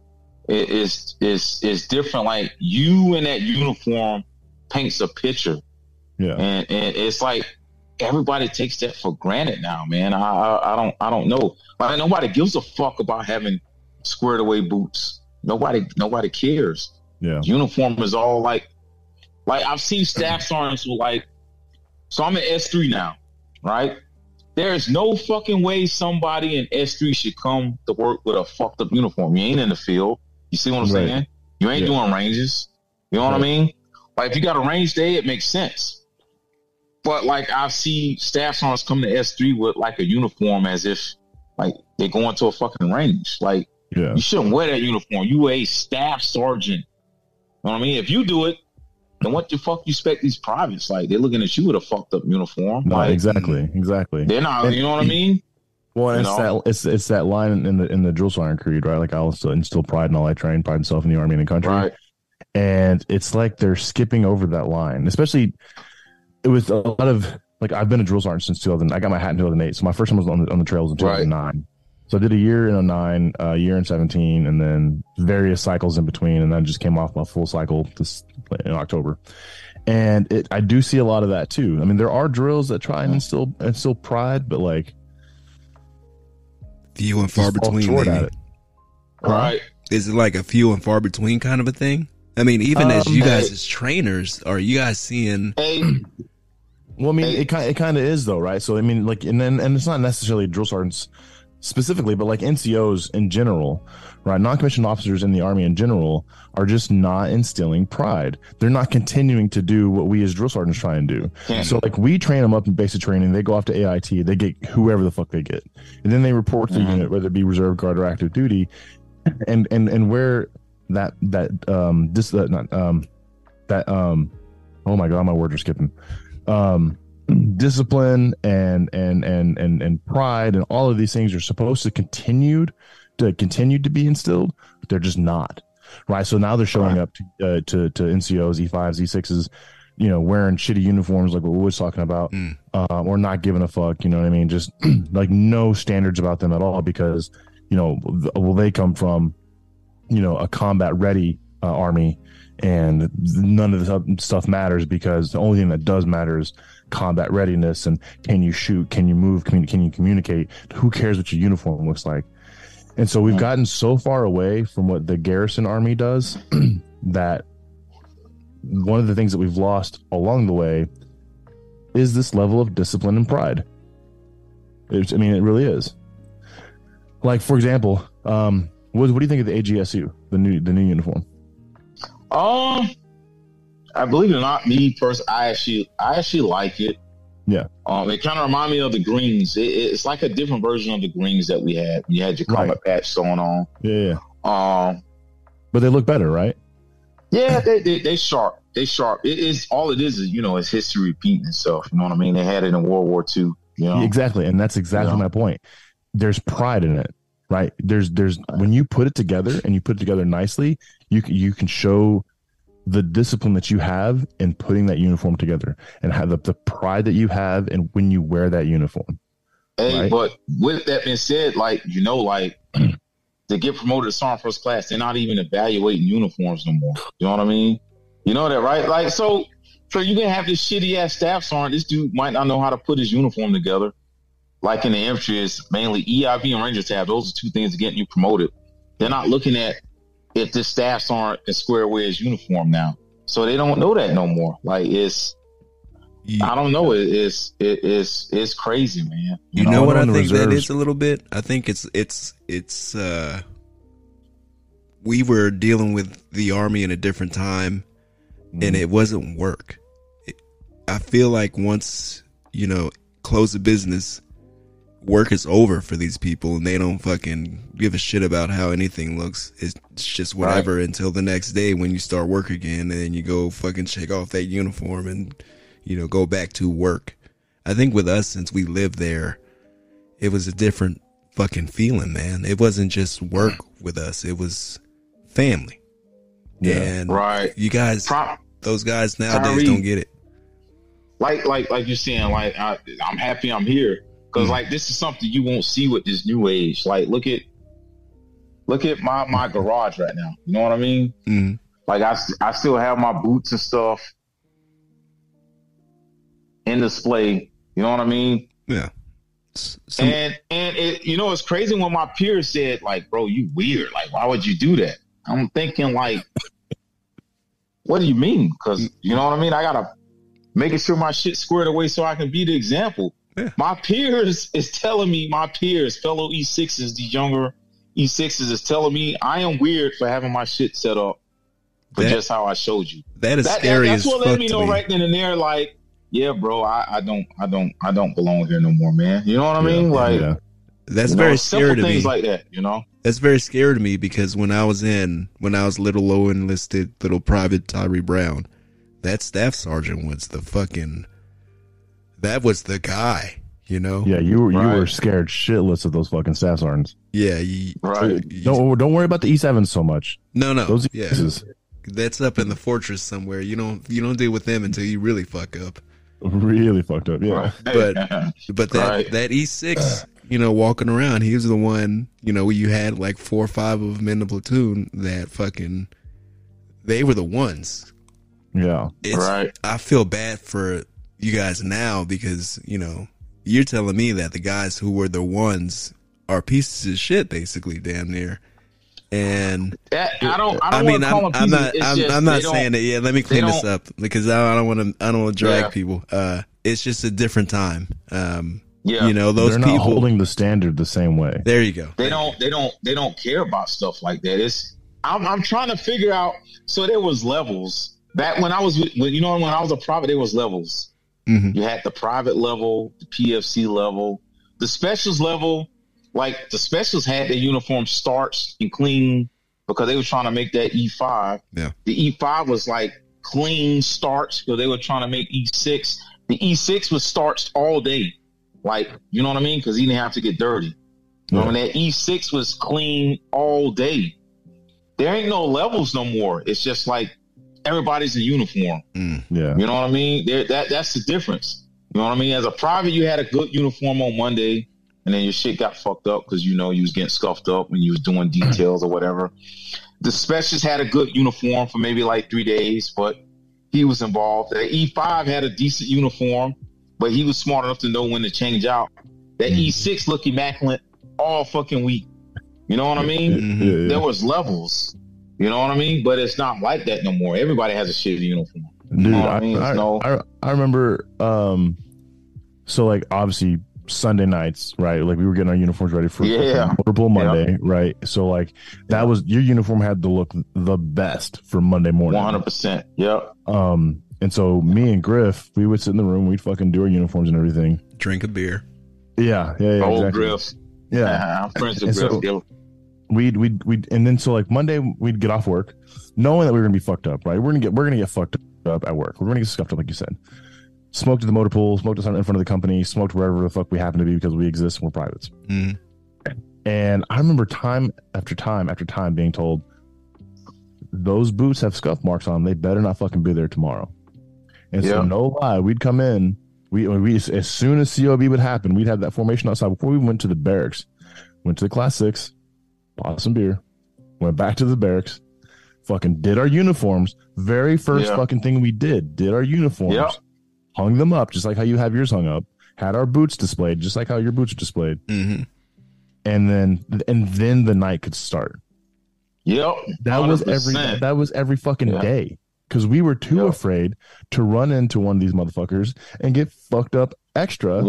is, is, is different. Like, you in that uniform paints a picture yeah. and and it's like everybody takes that for granted now, man. I I, I don't I don't know. Like nobody gives a fuck about having squared away boots. Nobody nobody cares. Yeah. Uniform is all like like I've seen staff sergeants who like so I'm in S three now, right? There is no fucking way somebody in S three should come to work with a fucked up uniform. You ain't in the field. You see what I'm Right. saying? You ain't Yeah. doing ranges. You know what I mean? Like if you got a range day, it makes sense. But like I see staff sergeants come to S three with like a uniform as if like they're going to a fucking range. Like Yeah. you shouldn't wear that uniform. You a staff sergeant. You know what I mean? If you do it, then what the fuck you expect these privates? Like they're looking at you with a fucked up uniform. No, like exactly. Exactly. they're not. And- you know what I mean? Well, it's know? that it's it's that line in the in the drill sergeant creed, right? Like I also instill pride in all I train, pride myself in the army and the country. Right. And it's like they're skipping over that line, especially it was a lot of like I've been a drill sergeant since 2000. I got my hat in 2008, so my first one was on the on the trails in Right. 2009. So I did a year in 09, a year in 17, and then various cycles in between, and then just came off my full cycle this in October. And it, I do see a lot of that too. I mean, there are drills that try and instill instill pride, but like Few and far between. maybe. at it. Right. Is it like a few and far between kind of a thing? I mean, even as Um, you guys hey. as trainers, are you guys seeing? Hey, Well, I mean, Hey. it kind it kind of is though, right? So I mean, like, and then and it's not necessarily drill sergeants specifically, but like NCOs in general, right? Non-commissioned officers in the army in general are just not instilling pride. They're not continuing to do what we as drill sergeants try and do. Yeah. So like we train them up in basic training, they go off to AIT, they get whoever the fuck they get, and then they report to the Mhm. unit, whether it be reserve guard or active duty, and and and where that that um this that not um that um oh my god my words are skipping um discipline and and and and and pride and all of these things are supposed to continued to continue to be instilled but they're just not right? So now they're showing up to, uh, to to ncos e5s e6s you know wearing shitty uniforms like what we was talking about Mm. uh, or not giving a fuck you know what i mean? Just like no standards about them at all because you know well they come from you know a combat ready uh, army and none of this other stuff matters because the only thing that does matter is combat readiness and can you shoot, can you move, can, can you communicate? Who cares what your uniform looks like? And so we've gotten so far away from what the garrison army does that one of the things that we've lost along the way is this level of discipline and pride. It's, I mean, it really is. Like, for example, um, what, what do you think of the AGSU, the new the new uniform? Um, I believe it or not, me first, I actually I actually like it. Yeah. Um, it kind of remind me of the greens. It, it's like a different version of the greens that we had. You had your Right. combat patch going on. Yeah, yeah. Um, But they look better, right? yeah, they they, they sharp. They sharp. It is all it is is you know it's history repeating itself. You know what I mean? They had it in World War II. You know, Exactly, and that's exactly my point. There's pride in it, right? There's there's when you put it together and you put it together nicely, you can, you can show the discipline that you have in putting that uniform together and have the, the pride that you have and when you wear that uniform. Hey, Right. but with that being said, like you know, like to get promoted to sergeant first class, they're not even evaluating uniforms no more. You know what I mean? You know that, right? Like so, so you can have this shitty ass staff sergeant. This dude might not know how to put his uniform together. Like in the infantry, it's mainly EIB and Ranger tab. Those are two things that getting you promoted. They're not looking at if the staff sergeant is square away his uniform now. So they don't know that no more. Like it's, You, I don't know. It, it's, it, it's, it's crazy, man. you know know, what I think that reserves- is a little bit? I think it's it's it's uh we were dealing with the army in a different time and it wasn't work. It, I feel like once, you know, close the business, work is over for these people and they don't fucking give a shit about how anything looks. It's just whatever until the next day when you start work again and then you go fucking shake off that uniform and, you know, go back to work. I think with us, since we lived there, it was a different fucking feeling, man. It wasn't just work with us, it was family. Yeah. And Right. you guys, Pro- those guys nowadays Tyree. don't get it. like like like you're saying like I, i'm happy i'm here because Mm. like this is something you won't see with this new age. Like look at look at my my garage right now. You know what i mean? Mm. like I still have my boots and stuff in display. You know what i mean? Yeah. Some, and and it you know it's crazy when my peers said like bro you weird. Like why would you do that? I'm thinking like what do you mean? Because you know what i mean? I gotta making sure my shit squared away so i can be the example Yeah. my peers is telling me my peers fellow e6s the younger e6s is telling me i am weird for having my shit set up for That- just how i showed you that is that, that- scary that's as what let me know me. right then and there like yeah bro I, I don't i don't i don't belong here no more man you know what i mean like yeah. That's know, very simple scary to me. things like that you know That's very scary to me because when I was in, when I was little low enlisted, little private Tyree Brown, that staff sergeant was the fucking, that was the guy, you know? Yeah, you were you were scared shitless of those fucking staff sergeants. Yeah. You, right you- Don't don't worry about the E sevens so much. no, no. Those yeah. E6s That's up in the fortress somewhere. You don't, you don't deal with them until you really fuck up. really fucked up. Yeah, But- But that Right. that E six, you know, walking around, he was the one. You know, you had like four or five of them in the platoon that fucking, they were the ones. yeah, It's, right I feel bad for you guys now because you know you're telling me that the guys who were the ones are pieces of shit, basically, damn near. And That- I don't. I I, don't mean, call I'm, them I'm not, I'm, just I'm not saying that. Yeah, let me clean this up because I, I don't want to, I don't want to drag Yeah. people. Uh, it's just a different time. Um, Yeah, you know, those they're people. not holding the standard the same way. there you go. they don't. They don't. They don't care about stuff like that. It's. I'm. I'm trying to figure out. So there was levels back when I was. When, you know, when I was a prophet, there was levels. Mhm. You had the private level, the PFC level, the specials level. Like the specials had their uniform starched and clean because they were trying to make that E5. Yeah. The E5 was like clean starched because they were trying to make E6. The E6 was starched all day. Like, you know what I mean? Because he didn't have to get dirty. You know, Yeah. and that E6 was clean all day. There ain't no levels no more. It's just like everybody's in uniform. Mm. Yeah, You know what I mean? There, that that's the difference. You know what I mean? As a private, you had a good uniform on Monday, and then your shit got fucked up because you know you was getting scuffed up when you was doing details or whatever. The specialist had a good uniform for maybe like three days, but he was involved. The E5 had a decent uniform, but he was smart enough to know when to change out. That Mhm. E6 looked immaculate all fucking week. You know what I mean? Yeah, yeah. There was levels. You know what I mean? But it's not like that no more. Everybody has a shitty uniform. Dude, know I, I mean? I, no- I, I remember, um, so like obviously Sunday nights, right? Like we were getting our uniforms ready for Yeah. Motor Pool Monday, right? So like that was your uniform had to look the best for Monday morning. One hundred percent. Yep. Um, and so me and Griff, we would sit in the room, we'd fucking do our uniforms and everything. Drink a beer. Yeah, yeah, yeah, Old exactly. Griff. Yeah, I'm friends with And so- Griff. Yo, we'd we'd we'd and then so like Monday we'd get off work, knowing that we were gonna be fucked up, right? We're gonna get we're gonna get fucked up at work. We're gonna get scuffed up, like you said. Smoked at the motor pool, smoked us in front of the company, smoked wherever the fuck we happen to be because we exist and we're privates. Mhm. And I remember time after time after time being told those boots have scuff marks on them. They better not fucking be there tomorrow. And so no lie, we'd come in. We, we as soon as COB would happen, we'd have that formation outside before we went to the barracks. Went to the class six, bought some beer, went back to the barracks, fucking did our uniforms. Very first Yeah. fucking thing we did, did our uniforms, Yep. hung them up just like how you have yours hung up, had our boots displayed just like how your boots are displayed, Mhm. and then and then the night could start. Yep. That was every that was every fucking Yeah. day because we were too Yeah. afraid to run into one of these motherfuckers and get fucked up extra.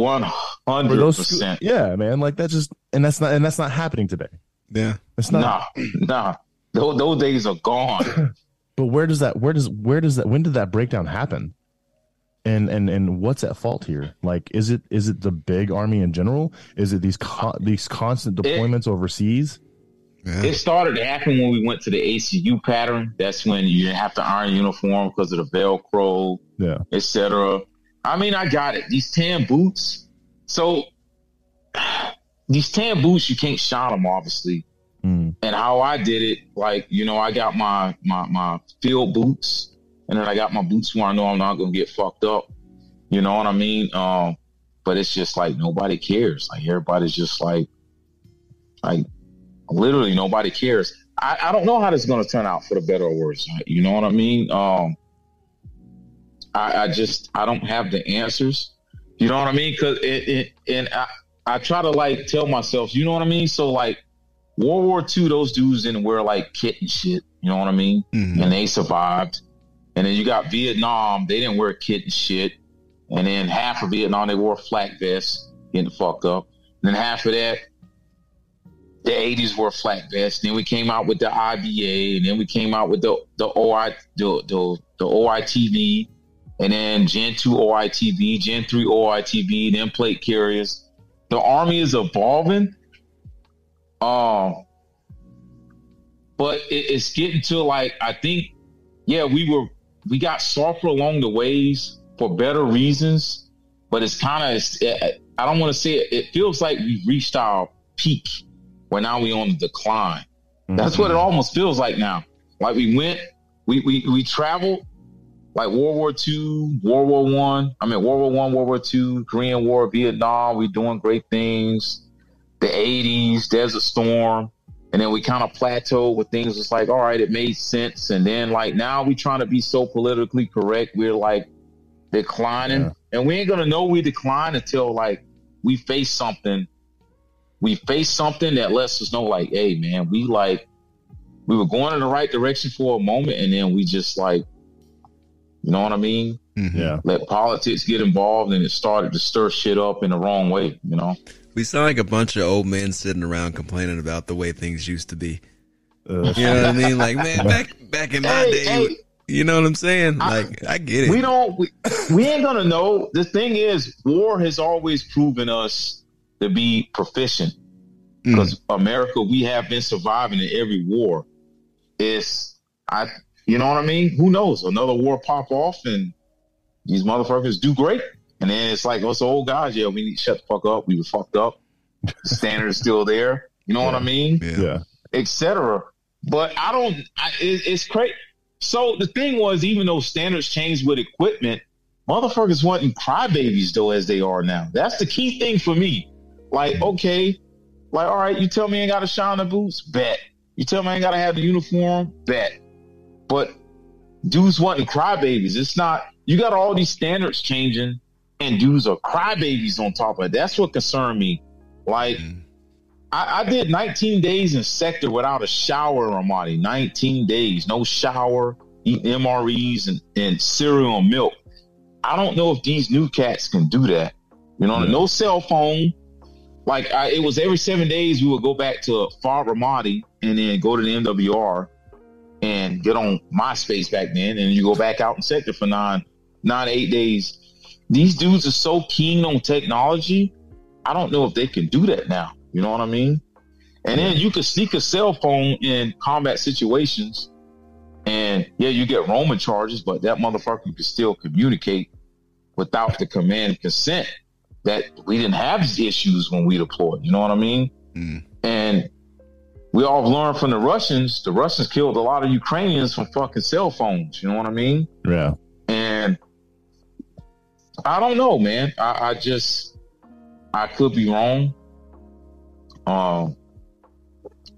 Hundred percent. yeah, man. Like that's just and that's not and that's not happening today. Yeah. It's not. Nah, nah. Those, those days are gone. But where does that where does where does that when did that breakdown happen? And and and what's at fault here? Like, is it is it the big army in general? Is it these con- these constant deployments overseas? Yeah. It started happening when we went to the ACU pattern. That's when you didn't have to iron uniform because of the Velcro, Yeah, etc. I mean, I got it. These tan boots. So these tan boots, you can't shine them, obviously. Mm. And how I did it, like you know, I got my my my field boots, and then I got my boots where I know I'm not gonna get fucked up. You know what I mean? Um, but it's just like nobody cares. Like everybody's just like, like literally nobody cares. I, I don't know how this is gonna turn out for the better or worse. You know what I mean? Um, I, I just I don't have the answers. You know what I mean? Cause it, it and I, I try to like tell myself, you know what I mean? So like World War II, those dudes didn't wear like kit and shit. You know what I mean? Mhm. And they survived. And then you got Vietnam, they didn't wear kit and shit. And then half of Vietnam, they wore flak vests, getting fucked up. And then half of that, the 80s were flak vests. Then we came out with the IBA, and then we came out with the the OI the the, the OITV, and then Gen 2 OITV, Gen 3 OITV, then plate carriers. The army is evolving. Um, but it, it's getting to like I think, yeah, we were we got softer along the ways for better reasons, but it's kind of I don't want to say it. It feels like we reached our peak, where now we on the decline. That's what it almost feels like now. Like we went, we we we traveled, like World War II, World War One. I. I mean World War One, World War Two, Korean War, Vietnam. We're doing great things. The '80s, Desert Storm, and then we kind of plateaued with things. It's like, all right, it made sense, and then like now we trying to be so politically correct. We're like declining, Yeah. and we ain't gonna know we decline until like we face something. We face something that lets us know, like, hey, man, we like we were going in the right direction for a moment, and then we just like, you know what I mean? Mhm. Yeah, Let politics get involved, and it started to stir shit up in the wrong way. You know? We sound like a bunch of old men sitting around complaining about the way things used to be. Uh, You know what I mean? Like, man, back back in my Hey, day, hey. you know what I'm saying? I- Like, I get it. We don't. We, we ain't gonna know. The thing is, war has always proven us to be proficient Mm. because America, we have been surviving in every war. It's I, you know what I mean? Who knows? Another war pop off and these motherfuckers do great, and then it's like, us old guys, yeah, we need to shut the fuck up. We were fucked up. The standard is still there. You know what I mean? yeah. yeah, etc. But I don't. I, it, it's crazy. So the thing was, even though standards changed with equipment, motherfuckers wasn't crybabies though as they are now. That's the key thing for me. Like, mm-hmm. okay, like all right, you tell me I ain't got to shine the boots, bet. You tell me I ain't got to have the uniform, bet. But dudes wasn't crybabies. It's not. You got all these standards changing, and dudes are crybabies on top of it. That's what concerned me. Like, Mm. I, I did 19 days in sector without a shower, Ramadi. 19 days, no shower, eating MREs and, and cereal and milk. I don't know if these new cats can do that. You know, no cell phone. Like I, it was every seven days we would go back to Far Ramadi and then go to the MWR and get on MySpace back then, and you go back out in sector for nine, nine, eight days. These dudes are so keen on technology. I don't know if they can do that now. You know what I mean? And then you could sneak a cell phone in combat situations, and yeah, you get Roman charges, but that motherfucker could still communicate without the command consent. That we didn't have these issues when we deployed. You know what I mean? Mm. And we all learned from the Russians. The Russians killed a lot of Ukrainians from fucking cell phones. You know what I mean? Yeah. And I don't know, man. I, I just I could be wrong. Um,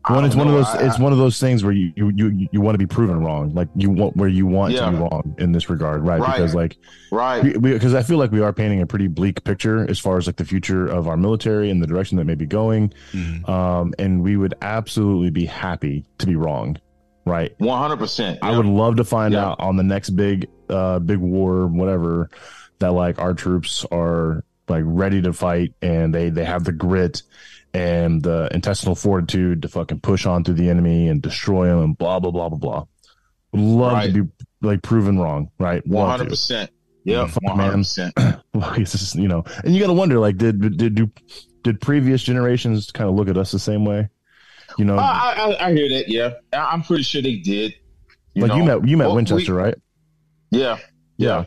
One, it's don't one of those. I- it's one of those things where you you you, you want to be proven wrong, like you want where you want Yeah. to be wrong in this regard, right? Right. Because like right. because I feel like we are painting a pretty bleak picture as far as like the future of our military and the direction that may be going. Mhm. Um, and we would absolutely be happy to be wrong, right? One hundred percent. I would love to find Yeah. out on the next big uh big war, whatever, that like our troops are like ready to fight and they they have the grit and the intestinal fortitude to fucking push on through the enemy and destroy them and blah blah blah blah blah. Would love Right. to be like proven wrong, right? One hundred percent. Yeah, man. hundred percent. It's just, you know, and you got to wonder, like, did did do did previous generations kind of look at us the same way? You know, I, I I hear that. Yeah, I- I'm pretty sure they did. like you met you met Well, Winchester, we- right? Yeah, Yeah,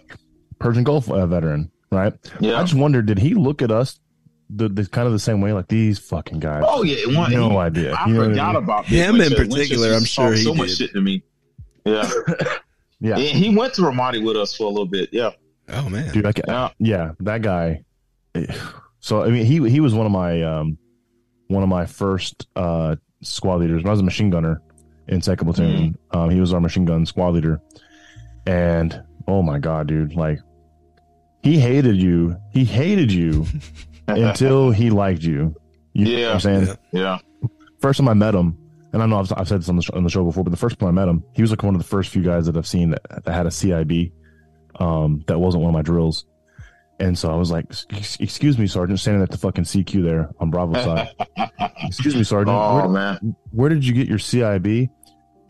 Persian Gulf uh, veteran, right? Yeah. I just wonder, did he look at us the, the kind of the same way? Like these fucking guys. Oh yeah, one, no he- idea. I You know what I forgot mean? about Him in particular, I'm sure he so much did. shit to me. Yeah, Yeah, And he went to Ramadi with us for a little bit. Yeah, Oh man. dude. I ca- yeah. yeah, that guy. eh, So I mean, he he was one of my um one of my first uh squad leaders. When I was a machine gunner in second platoon, um, he was our machine gun squad leader, and oh my god, dude, like he hated you. He hated you until he liked you. You know what Yeah. I'm saying Yeah. first time I met him, and I know I've, I've said this on the, sh- on the show before, but the first time I met him, he was like one of the first few guys that I've seen that, that had a CIB um, that wasn't one of my drills. And so I was like, "Excuse me, Sergeant," standing at the fucking CQ there on Bravo side. Excuse me, Sergeant. oh where, man, where did you get your CIB?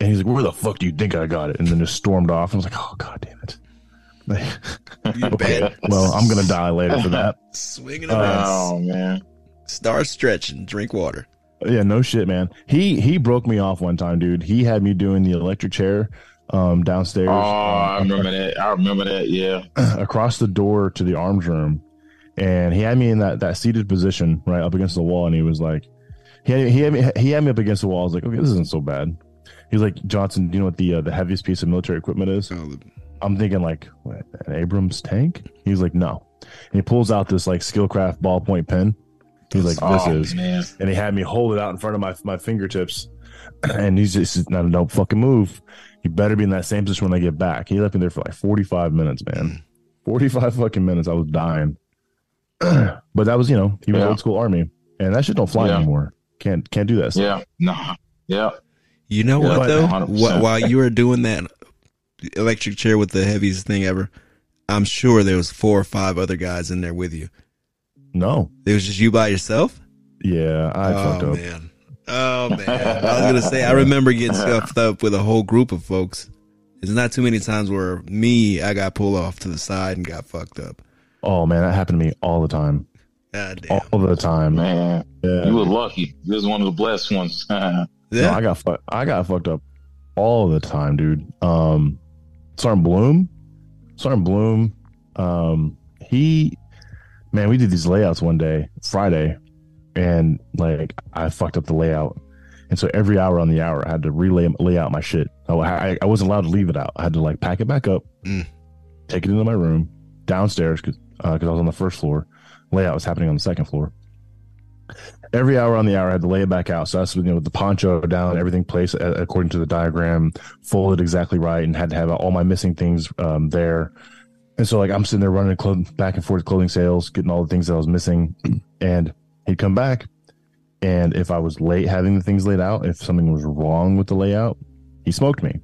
And he's like, "Where the fuck do you think I got it?" And then just stormed off. And I was like, "Oh god damn it!" You okay, well, I'm gonna die later for that. Swinging Uh, around. oh man. Start stretching. Drink water. Yeah, no shit, man. He he broke me off one time, dude. He had me doing the electric chair um downstairs. Oh, I um, remember that. I remember that. Yeah. across the door to the arms room, and he had me in that that seated position right up against the wall, and he was like, he had, he had me he had me up against the wall. I was like, okay, this isn't so bad. He's like, Johnson, do you know what the uh, the heaviest piece of military equipment is? Oh, the- I'm thinking like what, an Abrams tank. He's like, no. And he pulls out this like Skilcraft ballpoint pen. He's like, this oh, is, man. and he had me hold it out in front of my my fingertips, and he's just not a don't fucking move. You better be in that same position when I get back. He left me there for like 45 minutes, man. Hmm. 45 fucking minutes. I was dying. but that was, you know, he was Yeah. old school army, and that shit don't fly Yeah. anymore. Can't can't do that. stuff. Yeah. Nah. Yeah. You know Yeah, what though? 100%. While you were doing that electric chair with the heaviest thing ever, I'm sure there was four or five other guys in there with you. No. It was just you by yourself. Yeah, I fucked oh up. man. Oh man. I was gonna say I remember getting scuffed up with a whole group of folks. There's not too many times where me I got pulled off to the side and got fucked up. Oh man, that happened to me all the time. God damn. All the time. Man, Yeah. you were lucky. You was one of the blessed ones. No, I got fu- I got fucked up all the time, dude. Um, Sergeant Bloom, Sergeant Bloom, um, he, man, we did these layouts one day, Friday, and like I fucked up the layout, and so every hour on the hour, I had to relay lay out my shit. Oh, I, I wasn't allowed to leave it out. I had to like pack it back up, Mm. take it into my room downstairs because because I was on the first floor. Layout was happening on the second floor every hour on the hour, I had to lay it back out. So that's you know with the poncho down, everything placed according to the diagram, folded exactly right, and had to have all my missing things um, there. And so like I'm sitting there running clothing back and forth clothing sales, getting all the things that I was missing, and he'd come back, and if I was late having the things laid out, if something was wrong with the layout, he smoked me.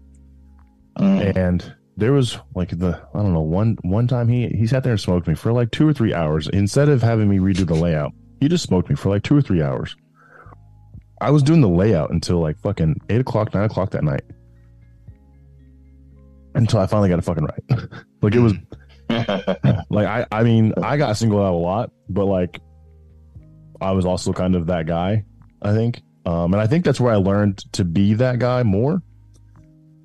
Mm. And there was like the I don't know one one time he he sat there and smoked me for like two or three hours instead of having me redo the layout. He just smoked me for like two or three hours. I was doing the layout until like fucking eight o'clock, nine o'clock that night. Until I finally got it fucking right. like it was like I I mean I got singled out a lot, but like I was also kind of that guy, I think. Um and I think that's where I learned to be that guy more.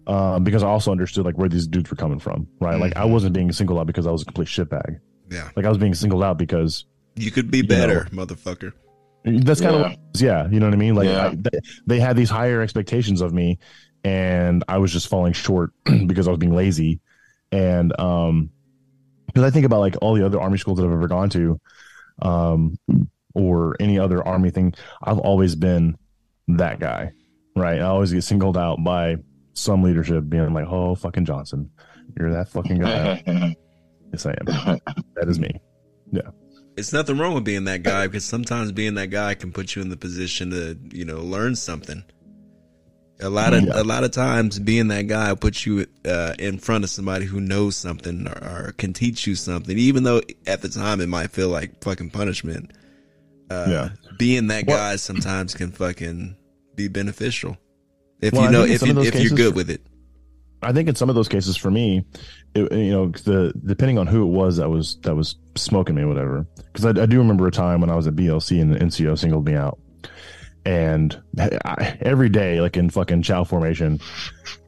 Um, because I also understood like where these dudes were coming from, right? Like I Mhm. wasn't being singled out because I was a complete shitbag. Yeah. Like I was being singled out because You could be You better, motherfucker. that's kind Yeah. of what was, yeah, you know what I mean? Like Yeah. I, they, they had these higher expectations of me and I was just falling short because I was being lazy. And um because I think about like all the other army schools that I've ever gone to, um, or any other army thing, I've always been that guy. Right. I always get singled out by some leadership being like, Oh fucking Johnson, you're that fucking guy. yes, I am. That is me. It's nothing wrong with being that guy because sometimes being that guy can put you in the position to, you know, learn something. A lot of Yeah. a lot of times being that guy will put you uh, in front of somebody who knows something or, or can teach you something, even though at the time it might feel like fucking punishment. Uh, Yeah. being that Well- guy sometimes can fucking be beneficial if Well, you know if you, if you're good with it. I think in some of those cases for me, it, you know, the depending on who it was that was that was smoking me, whatever. Because I, I do remember a time when I was at BLC and the NCO singled me out, and I, every day, like in fucking chow formation,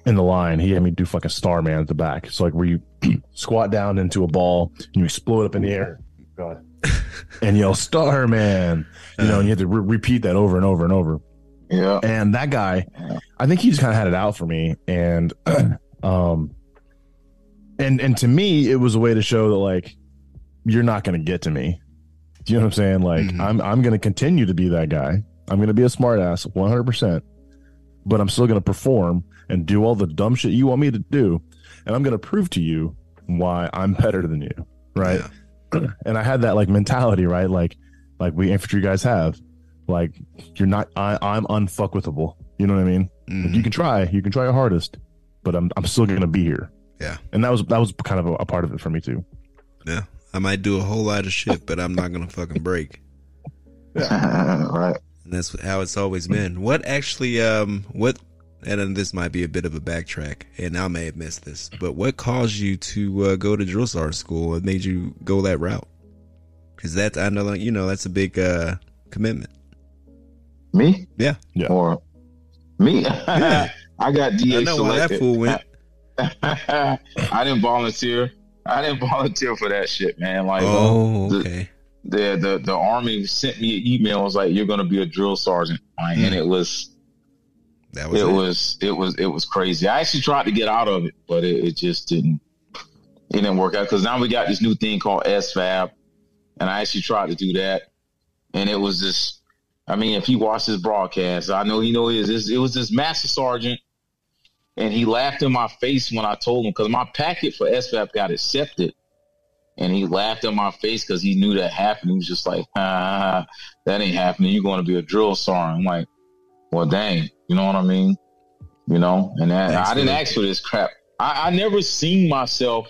in the line, he had me do fucking Starman at the back. So like where you squat down into a ball and you explode up in the air, God, and yell Starman, you know, and you have to re- repeat that over and over and over. yeah. And that guy, I think he just kind of had it out for me. And, um, and, and to me, it was a way to show that like, you're not going to get to me. Do you know what I'm saying? Like, Mhm. I'm, I'm going to continue to be that guy. I'm going to be a smartass 100%, but I'm still going to perform and do all the dumb shit you want me to do. And I'm going to prove to you why I'm better than you. Right. Yeah. and I had that like mentality, right? Like, like we infantry guys have, like you're not, I, I'm unfuckwithable. You know what I mean? Like, Mhm. you can try, you can try your hardest, but I'm, I'm still gonna be here. Yeah. And that was, that was kind of a, a part of it for me too. Yeah. I might do a whole lot of shit, but I'm not gonna fucking break. Yeah. right. And that's how it's always been. What actually, um, what, and then this might be a bit of a backtrack, and I may have missed this, but what caused you to uh, go to drill sergeant school? What made you go that route? Because that, I know, like, you know, that's a big uh, commitment. Me? Yeah. Yeah. Or me? Yeah. I got DA I know why that fool went. I didn't volunteer. I didn't volunteer for that shit, man. Like, Oh, the- okay. the the the army sent me an email. Was like, "You're gonna be a drill sergeant," Like, and hmm. it was That was it it. was it was it was crazy. I actually tried to get out of it, but it, it just didn't. It didn't work out because now we got this new thing called SFAB, and I actually tried to do that, and it was this. I mean, if he watched this broadcast, I know he know it is. This- It was this master sergeant, and he laughed in my face when I told him because my packet for SFAB got accepted, and he laughed in my face because he knew that happened. He was just like, ah, "That ain't happening. You're going to be a drill sergeant." I'm like, "Well, dang, you know what I mean?" You know, and that, Thanks I didn't for- ask for this crap. I, I never seen myself.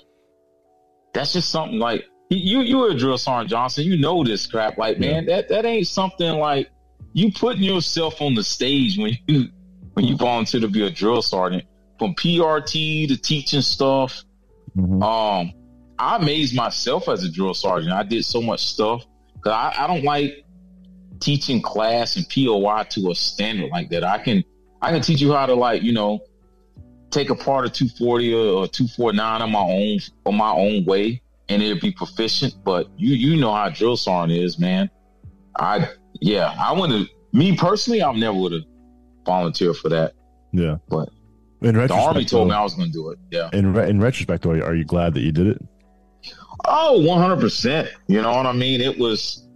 That's just something like you. You were a drill sergeant Johnson. You know this crap. Like, man, that that ain't something like you putting yourself on the stage when you when you volunteer to be a drill sergeant. From PRT to teaching stuff, Mhm. um, I amazed myself as a drill sergeant. I did so much stuff because I, I don't like teaching class and POI to a standard like that. I can I can teach you how to like you know take apart a 240 or, or 249 on my own on my own way and it'll be proficient. But you you know how drill sergeant is, man. I yeah I want to me personally I never would have volunteered for that. Yeah. But in The retrospect, army told me I was going to do it. Yeah. in, re- in retrospect, though, are you glad that you did it? Oh, 100%. You know what I mean? It was,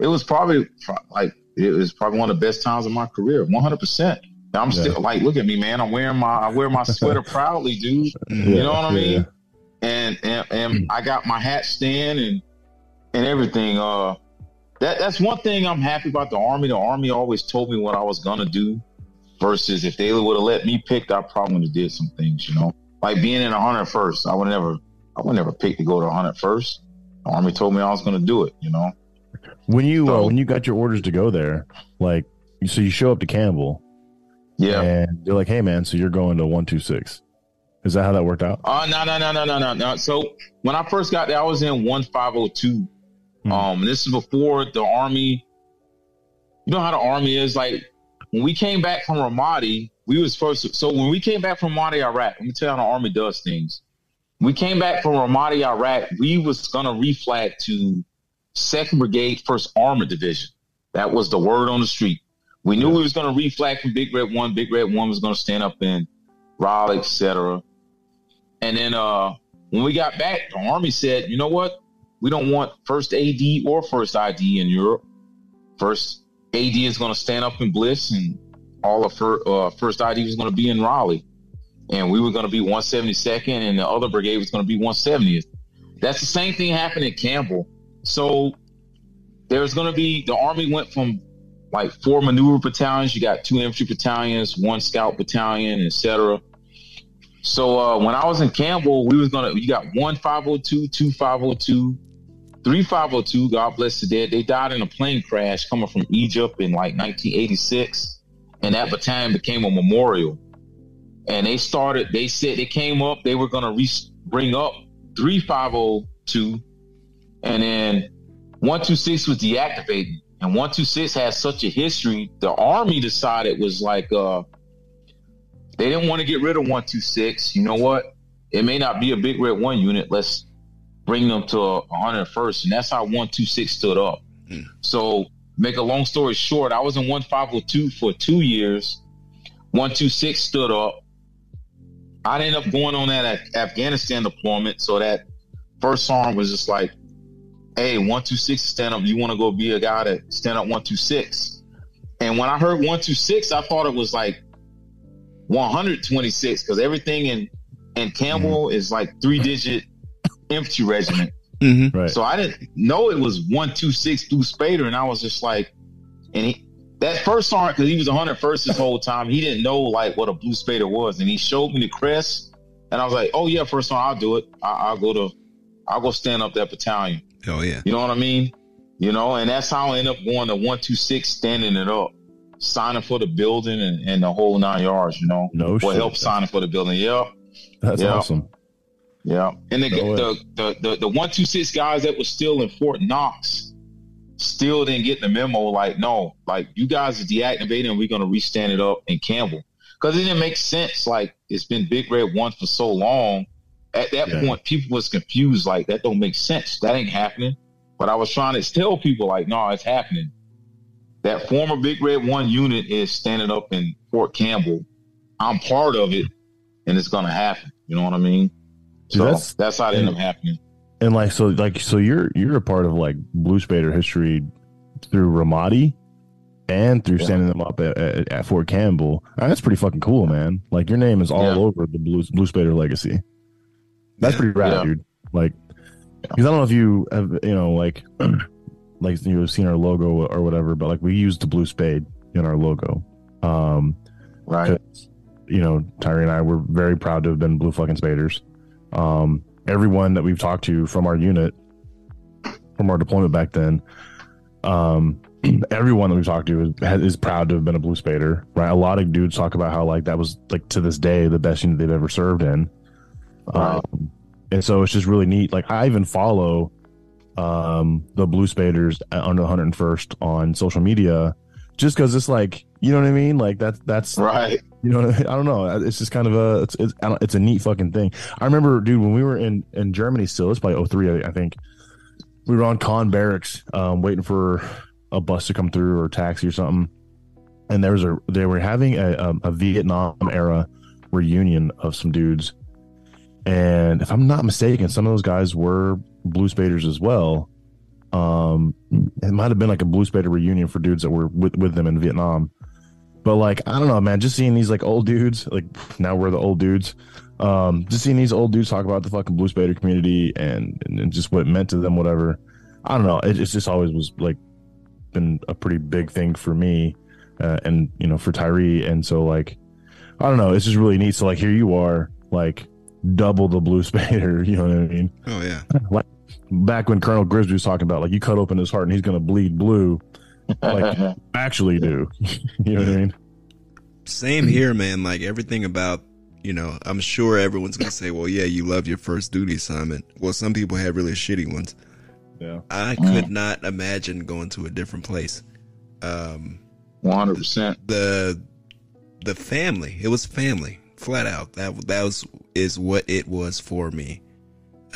it was probably like, it was probably one of the best times of my career. 100%. I'm Yeah. still like, look at me, man. I'm wearing my, I wear my sweater proudly, dude. Mhm. You know what I mean? and and, and I got my hat stand and and everything. Uh, that that's one thing I'm happy about the army. The army always told me what I was gonna do. Versus if they would have let me pick, I probably would have did some things. You know, like being in a hundred first. I would never, I would never pick to go to a hundred first. The army told me I was gonna do it. You know. When you uh, when you got your orders to go there, like so you show up to Campbell Yeah. and they're like, "Hey man, so you're going to 126." Is that how that worked out? Uh no no no no no no no. So when I first got there, I was in one five oh two. Hmm. Um, this is before the army. You know how the army is like when we came back from Ramadi. We was first. So when we came back from Ramadi, Iraq, let me tell you how the army does things. We came back from Ramadi, Iraq. We was gonna reflag to Second Brigade, First Armored Division. That was the word on the street. We knew we was gonna reflag from Big Red One. Big Red One was gonna stand up in Riley, etc. And then uh, when we got back, the army said, "You know what? We don't want first AD or first ID in Europe. First AD is going to stand up in Bliss, and all of her uh, first ID was going to be in Riley, and we were going to be 172nd, and the other brigade was going to be 170th. That's the same thing happened at Campbell. So there's going to be the army went from like four maneuver battalions. You got two infantry battalions, one scout battalion, etc. So uh, when I was in Campbell, we was gonna you got one 502, two 502, three 502. God bless the dead. They died in a plane crash coming from Egypt in like 1986, and that battalion became a memorial. And they started. They said they came up. They were gonna re- bring up 3502. and then one two six was deactivated. And one two six has such a history. The army decided was like uh they didn't want to get rid of 126. You know what? It may not be a big red one unit. Let's bring them to a 101st. And that's how 126 stood up. Hmm. So, make a long story short, I was in 1502 for two years. 126 stood up. I ended up going on that Af- Afghanistan deployment. So, that first sergeant was just like, hey, 126 stand up. You want to go be a guy that stand up 126. And when I heard 126, I thought it was like 126 because everything in in Campbell is like three digit infantry regiment. Mm-hmm. Right. So I didn't know it was 126 through Spader, and I was just like, and he that first sergeant because he was 101st this whole time, he didn't know like what a blue Spader was, and he showed me the crest, and I was like, oh yeah, first sergeant, I'll do it. I, I'll go to, I'll go stand up that battalion. Oh yeah. You know what I mean? You know, and that's how I end up going to 126, standing it up, signing for the building and, and the whole nine yards, you know. No what shit. help signing for the building. Yep. That's Yeah. awesome. Yeah. And the, the, the, the, the 126 guys that was still in Fort Knox still didn't get the memo. Like, no, like you guys are deactivating and we're going to restand it up in Campbell. Cause it didn't make sense. Like it's been Big Red One for so long. At that Yeah. point, people was confused. Like that don't make sense. That ain't happening. But I was trying to tell people like, no, it's happening. That former Big Red One unit is standing up in Fort Campbell. I'm part of it, and it's gonna happen. You know what I mean? Dude, So that's- that's, how it ended up happening. And like so, like so, you're you're a part of like Blue Spader history through Ramadi and through Yeah. standing them up at, at, at Fort Campbell. And that's pretty fucking cool, man. Like your name is all Yeah. over the Blue Blue Spader legacy. That's pretty rad, Yeah. dude. Like, because I don't know if you have, you know, like, like you've seen our logo or whatever, but like we used the blue spade in our logo. Um, Right. you know Tyree and I were very proud to have been blue fucking spaders. Um, everyone that we've talked to from our unit, from our deployment back then, um, everyone that we've talked to is, is proud to have been a blue spader. Right, a lot of dudes talk about how like that was like to this day the best unit they've ever served in. Right. Um, and so it's just really neat. Like I even follow um the blue spaders under the 101st on social media just because it's like you know what i mean like that's that's Right. you know, I don't know. It's just kind of a it's it's, I don't- it's a neat fucking thing. I remember, dude, when we were in in Germany still, it's probably 03, I, I think. We were on Conn Barracks, um, waiting for a bus to come through or taxi or something, and there was a they were having a um, a Vietnam era reunion of some dudes, and if I'm not mistaken, some of those guys were blue spaders as well. Um, it might have been like a blue spader reunion for dudes that were with, with them in Vietnam But like, I don't know, man. Just seeing these like old dudes, like now we're the old dudes. Um, just seeing these old dudes talk about the fucking Blue Spader community and, and, and just what it meant to them, whatever. I don't know. It, it's just always was like been a pretty big thing for me, uh, and you know for Tyree. And so like, I don't know. It's just really neat. So like, here you are, like double the Blue Spader. You know what I mean? Oh yeah. like back when Colonel Grisby was talking about like you cut open his heart and he's gonna bleed blue. Like actually do. you know what I mean? Same here, man. Like everything about you know, I'm sure everyone's gonna say, "Well, yeah, you love your first duty assignment." Well, some people have really shitty ones. Yeah, I could not imagine going to a different place. Um, one hundred percent. The the family, it was family, flat out. That that was is what it was for me.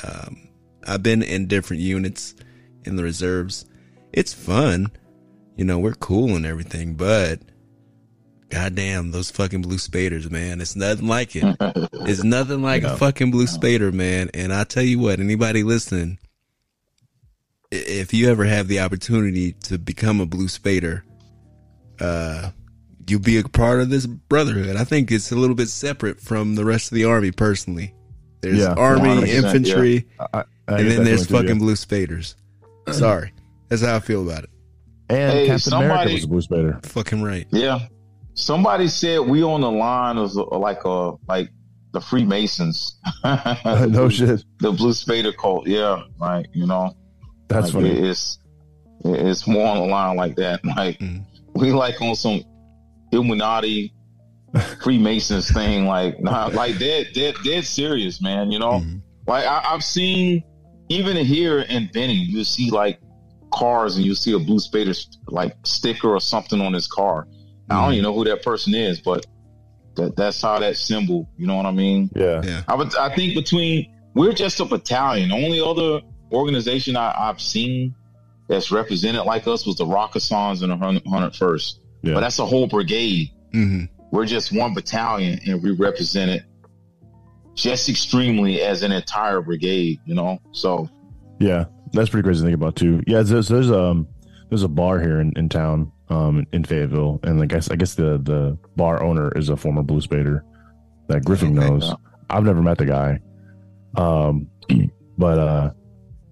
Um, I've been in different units in the reserves. It's fun, you know. We're cool and everything, but goddamn those fucking blue spaders, man. It's nothing like it. it's nothing like yeah. a fucking blue spader, man. And I tell you what, anybody listening, if you ever have the opportunity to become a blue spader, uh, you'll be a part of this brotherhood. I think it's a little bit separate from the rest of the army. Personally, there's yeah, army, infantry, yeah. I, I and then there's fucking blue spaders. Sorry, that's how I feel about it. And hey, Captain somebody, America was a blue spader. Fucking right. Yeah, Somebody said we on the line of like a like the Freemasons. no shit. The Blue Spader cult. Yeah, like you know, that's like funny. It's it's more on the line like that. Like mm. we like on some Illuminati Freemasons thing. Like nah, like dead dead dead serious, man. You know, mm. like I, I've seen even here in Benning, you see like cars and you see a Blue Spader like sticker or something on his car. I don't even know who that person is, but that that's how that symbol. You know what I mean? Yeah. yeah. I would. I think between we're just a battalion. The only other organization I, have seen that's represented like us was the Rakkasans and the Hundred First. Yeah. But that's a whole brigade. Mm-hmm. We're just one battalion, and we represent it just extremely as an entire brigade. You know, so yeah, that's pretty crazy to think about too. Yeah, there's there's um there's a bar here in, in town um, in Fayetteville, and I guess I guess the the bar owner is a former Blue Spader that Griffin knows. I've never met the guy, um, but uh,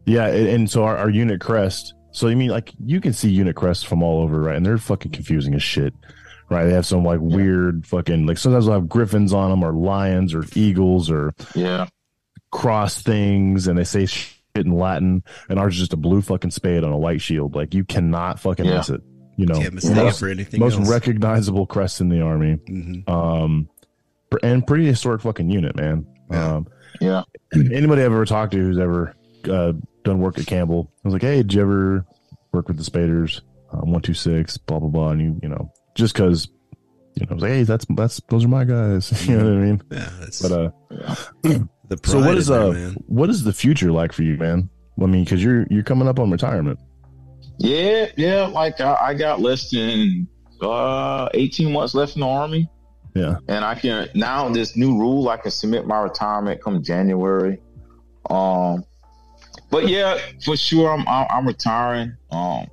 yeah, and, and so our, our, unit crest. So you mean like you can see unit crests from all over, right? And they're fucking confusing as shit, right? They have some like yeah. weird fucking like sometimes they'll have griffins on them or lions or eagles or yeah cross things, and they say shit in Latin, and ours is just a blue fucking spade on a white shield. Like you cannot fucking yeah. miss it you know, Can't mistake most, for anything most else. recognizable crest in the army. Mm-hmm. Um, and pretty historic fucking unit, man. Yeah. Um, yeah. Anybody I've ever talked to who's ever uh, done work at Campbell, I was like, hey, did you ever work with the Spaders? Um, one two six, blah blah blah, and you you know, just because you know, I was like, hey, that's that's those are my guys. you know what I mean? Yeah. That's, but uh, yeah. the so what is uh there, what is the future like for you, man? I mean, because you're you're coming up on retirement. Yeah, yeah. Like I, I got less than uh, 18 months left in the army. Yeah. And I can now this new rule I can submit my retirement come January. Um but yeah, for sure I'm I'm, I'm retiring. Um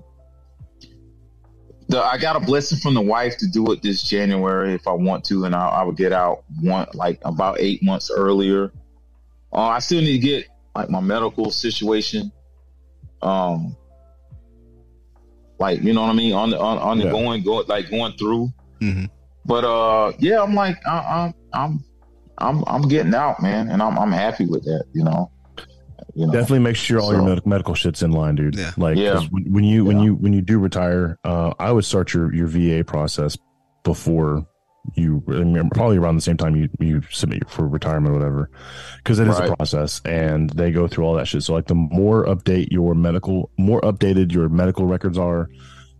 the, I got a blessing from the wife to do it this January if I want to, and I, I would get out one like about eight months earlier. Uh, I still need to get like my medical situation um like you know what I mean on the on, on the yeah. going go like going through. Mm-hmm. But uh, yeah, I'm like I, I'm I'm I'm I'm getting out, man, and I'm I'm happy with that. You know. You know? Definitely make sure all so, your med- medical shit's in line, dude. Yeah. Like yeah. When, when, you when you when you do retire, uh, I would start your your VA process before you I mean, probably around the same time you, you submit for retirement or whatever because it is right. a process and they go through all that shit so like the more update your medical more updated your medical records are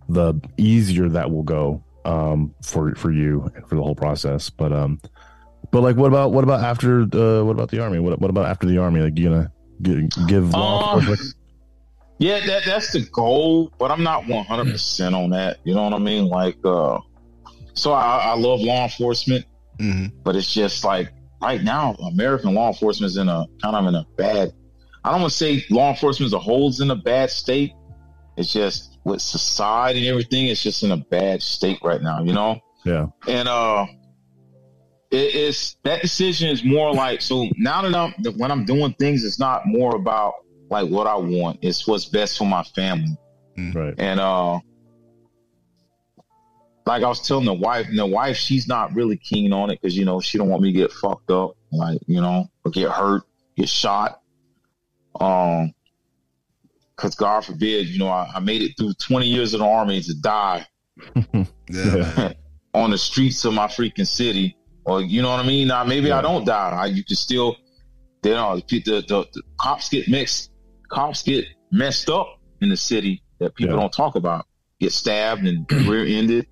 the easier that will go um for for you and for the whole process but um but like what about what about after uh what about the army what, what about after the army like you gonna give, give law um, yeah that that's the goal but i'm not 100% on that you know what i mean like uh so I, I love law enforcement, mm-hmm. but it's just like right now, American law enforcement is in a kind of in a bad. I don't want to say law enforcement as a whole is in a bad state. It's just with society and everything, it's just in a bad state right now. You know, Yeah. And uh, it, it's that decision is more like so now that I'm that when I'm doing things, it's not more about like what I want. It's what's best for my family. Right. And uh, like I was telling the wife, and the wife, she's not really keen on it because you know she don't want me to get fucked up, like you know, or get hurt, get shot. Um, because God forbid, you know, I, I made it through 20 years in the army to die Yeah, Yeah. on the streets of my freaking city. Or you know what I mean? Now maybe I don't die. I, you can still, you know, the, the, the, the cops get mixed. Cops get messed up in the city that people Yeah. don't talk about. Get stabbed and rear-ended.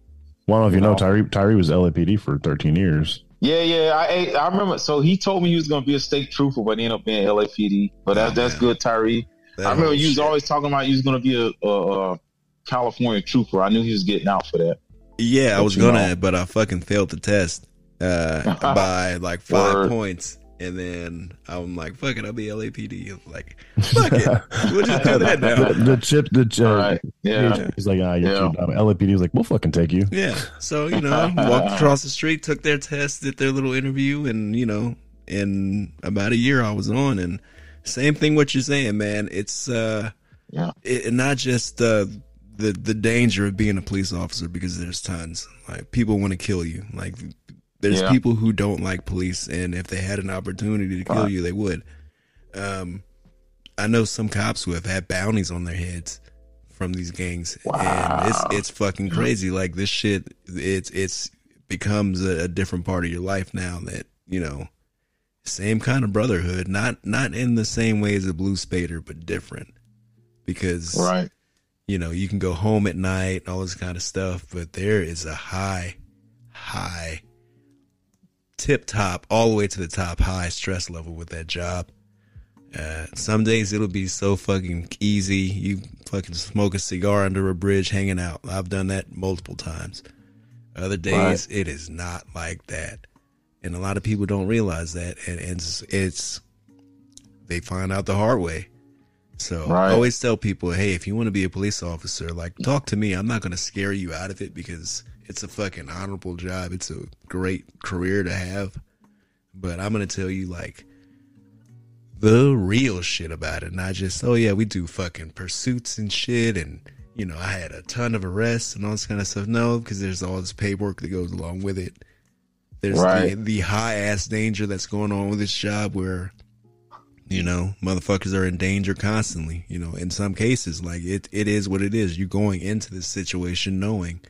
Well, I don't know if you know Tyree. Tyree was LAPD for 13 years. Yeah, yeah. I I remember. So he told me he was going to be a state trooper, but he ended up being LAPD. But that, that's good, Tyree. That I remember you was shit. always talking about you was going to be a, a, a California trooper. I knew he was getting out for that. Yeah, I was gonna, know. but I fucking failed the test uh, by like five Word. points, and then I'm like, "Fuck it, I'll be LAPD." I'm like, "Fuck it, we'll just do that now." the chip, the chip. All right. Yeah. He's like, ah, you're Yeah. too dumb. LAPD was like, we'll fucking take you. Yeah, so you know, walked across the street, took their test, did their little interview, and you know, in about a year I was on, and same thing what you're saying, man. It's uh, Yeah. it, and not just uh, the the danger of being a police officer because there's tons like people want to kill you. Like there's Yeah. people who don't like police, and if they had an opportunity to kill Right. you, they would. Um, I know some cops who have had bounties on their heads from these gangs, and it's it's fucking crazy. Like this shit, it's it's becomes a, a different part of your life now. That you know, same kind of brotherhood, not not in the same way as a blue spader, but different. Because Right. you know, you can go home at night and all this kind of stuff, but there is a high, high, tip top, all the way to the top, high stress level with that job. Uh, some days it'll be so fucking easy. You fucking smoke a cigar under a bridge hanging out. I've done that multiple times. Other days it is not like that. And a lot of people don't realize that. And, and it's, it's, they find out the hard way. So I always tell people, hey, if you want to be a police officer, like talk to me. I'm not going to scare you out of it because it's a fucking honorable job. It's a great career to have. But I'm going to tell you like the real shit about it, not just, oh yeah, we do fucking pursuits and shit. And, you know, I had a ton of arrests and all this kind of stuff. No, because there's all this paperwork that goes along with it. There's the, the high ass danger that's going on with this job where you know, motherfuckers are in danger constantly. You know, in some cases, like it, it is what it is. You're going into this situation knowing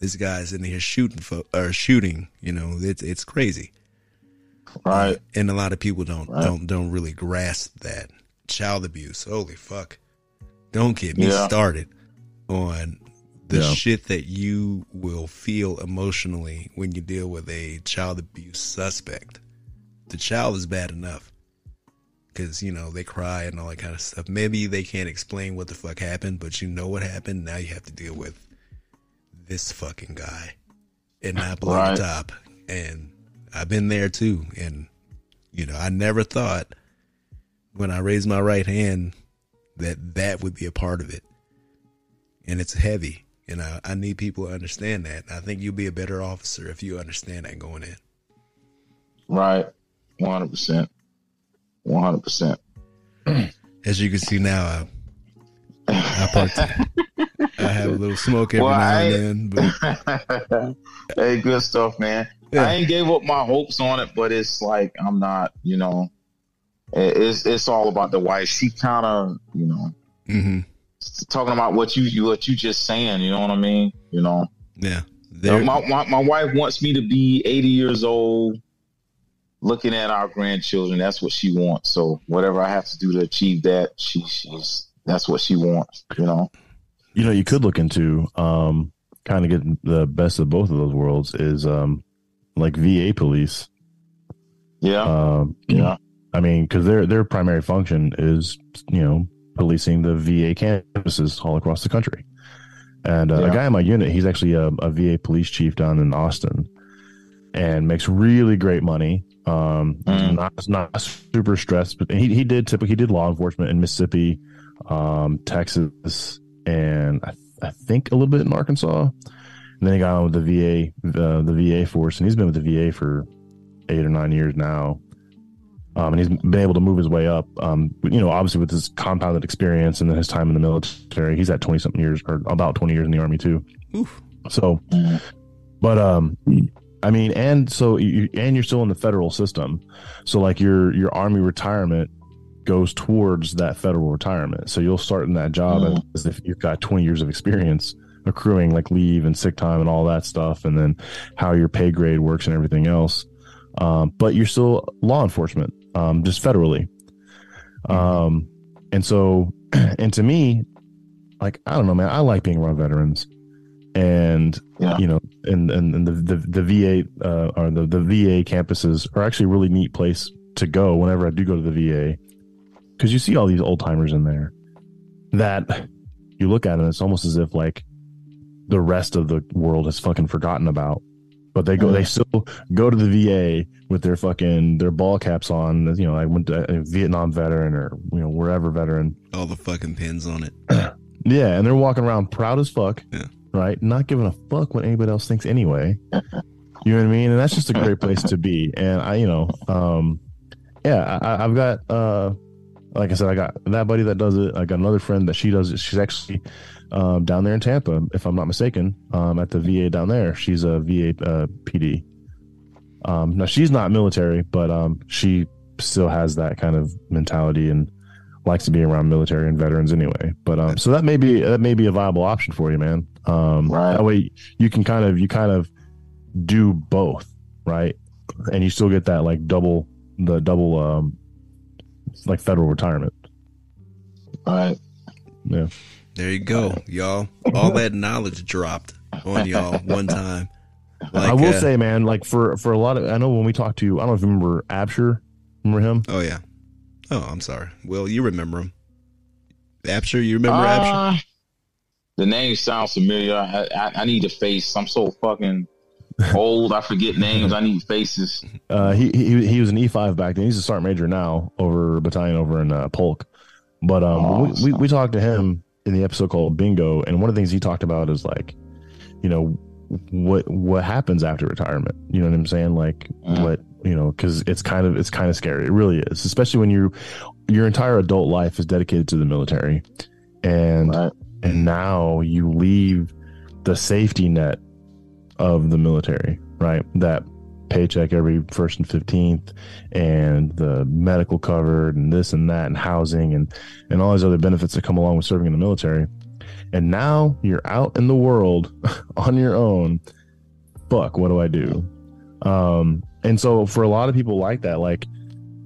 this guy's in here shooting fo- or shooting. You know, it's it's crazy, Right. Uh, and a lot of people don't Right. don't don't really grasp that child abuse. Holy fuck! Don't get me Yeah. started on the Yeah. shit that you will feel emotionally when you deal with a child abuse suspect. The child is bad enough because you know they cry and all that kind of stuff. Maybe they can't explain what the fuck happened, but you know what happened. Now you have to deal with this fucking guy and not blow Right. the top. And I've been there too. And you know, I never thought when I raised my right hand that that would be a part of it. And it's heavy. And I, I need people to understand that. I think you'll be a better officer if you understand that going in. Right. One hundred percent. One hundred percent. As you can see now, I, I partake. I have a little smoke every Well, now and then, but hey, good stuff, man. Yeah. I ain't gave up my hopes on it, but it's like I'm not, you know, it's it's all about the wife. She kind of, you know, hmm talking about what you you what you just saying. You know what I mean? You know, yeah, there, my, my my wife wants me to be 80 years old, looking at our grandchildren. That's what she wants. So whatever I have to do to achieve that, she she's that's what she wants. You know? You know, you could look into um, kind of getting the best of both of those worlds is um, like VA police. Yeah, Um, yeah, I mean, because their their primary function is you know policing the VA campuses all across the country. And uh, Yeah. a guy in my unit, he's actually a, a VA police chief down in Austin, and makes really great money. Um, Mm. not not super stressed, but he he did typically he did law enforcement in Mississippi, um, Texas, and I, I think a little bit in Arkansas. And then he got on with the VA, uh, the VA force, and he's been with the VA for eight or nine years now. Um, and he's been able to move his way up. Um, you know, obviously with his compounded experience and then his time in the military, he's at twenty something years or about twenty years in the army too. Oof. So, but um, I mean, and so you and you're still in the federal system, so like your your army retirement goes towards that federal retirement. So you'll start in that job Mhm. as if you've got 20 years of experience accruing like leave and sick time and all that stuff, and then how your pay grade works and everything else. Um, but you're still law enforcement, um, just federally. Um, and so, and to me, like I don't know, man, I like being around veterans, and Yeah. you know, and and, and the, the the VA uh, or the the VA campuses are actually a really neat place to go whenever I do go to the VA, because you see all these old timers in there that you look at and it's almost as if like the rest of the world has fucking forgotten about. But they go, they still go to the VA with their fucking their ball caps on. You know, I went to a Vietnam veteran or you know wherever veteran. All the fucking pins on it. Yeah, and they're walking around proud as fuck, Yeah. right? Not giving a fuck what anybody else thinks anyway. you know what I mean? And that's just a great place to be. And I, you know, um, yeah, I, I've got, uh, like I said, I got that buddy that does it. I got another friend that she does it. She's actually um, down there in Tampa, if I'm not mistaken, um, at the VA down there. She's a VA uh, PD. Um, now she's not military, but um, she still has that kind of mentality and likes to be around military and veterans anyway. But um, so that may be that may be a viable option for you, man. Um, Right. That way you can kind of you kind of do both, right? And you still get that like double the double um like federal retirement. All right. Yeah. There you go, y'all. All that knowledge dropped on y'all one time. Like, I will uh, say, man, like for for a lot of I know when we talked to I don't know if you remember Absher, remember him? Oh yeah. Oh, I'm sorry. Will you remember him. Absher, you remember Absher? Uh, the name sounds familiar. I, I, I need a face. I'm so fucking old. I forget names. I need faces. Uh, he he he was an E five back then. He's a sergeant major now over battalion over in uh, Polk. But um, Oh, we, we we talked to him in the episode called Bingo, and one of the things he talked about is like, you know, what what happens after retirement. You know what I'm saying? Like Mhm. what you know, because it's kind of it's kind of scary. It really is, especially when you your entire adult life is dedicated to the military, and Right. and now you leave the safety net of the military, right? That paycheck every first and 15th and the medical covered and this and that and housing and and all these other benefits that come along with serving in the military. And now you're out in the world on your own. Fuck, what do I do? Um and so for a lot of people like that like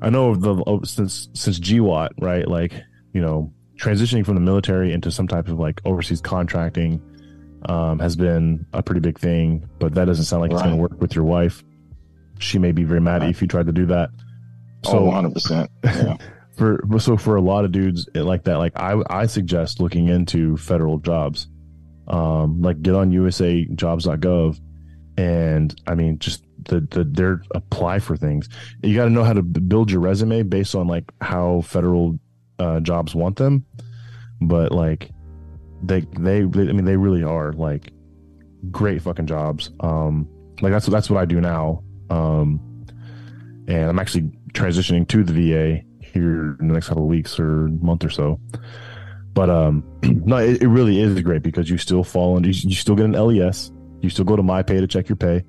I know the since since GWOT, right? Like, you know, transitioning from the military into some type of like overseas contracting um, has been a pretty big thing, but that doesn't sound like it's going to work with your wife. She may be very mad you if you tried to do that. So So 100. percent Yeah. for so for a lot of dudes like that, like I I suggest looking into federal jobs, um, like get on USAJobs.gov, and I mean just the the their apply for things. You got to know how to build your resume based on like how federal uh, jobs want them, but like they, they they I mean they really are like great fucking jobs. Um, like that's that's what I do now. Um, and I'm actually transitioning to the VA here in the next couple of weeks or month or so. But um, no, it, it really is great because you still fall into you, you still get an LES. You still go to my pay to check your pay,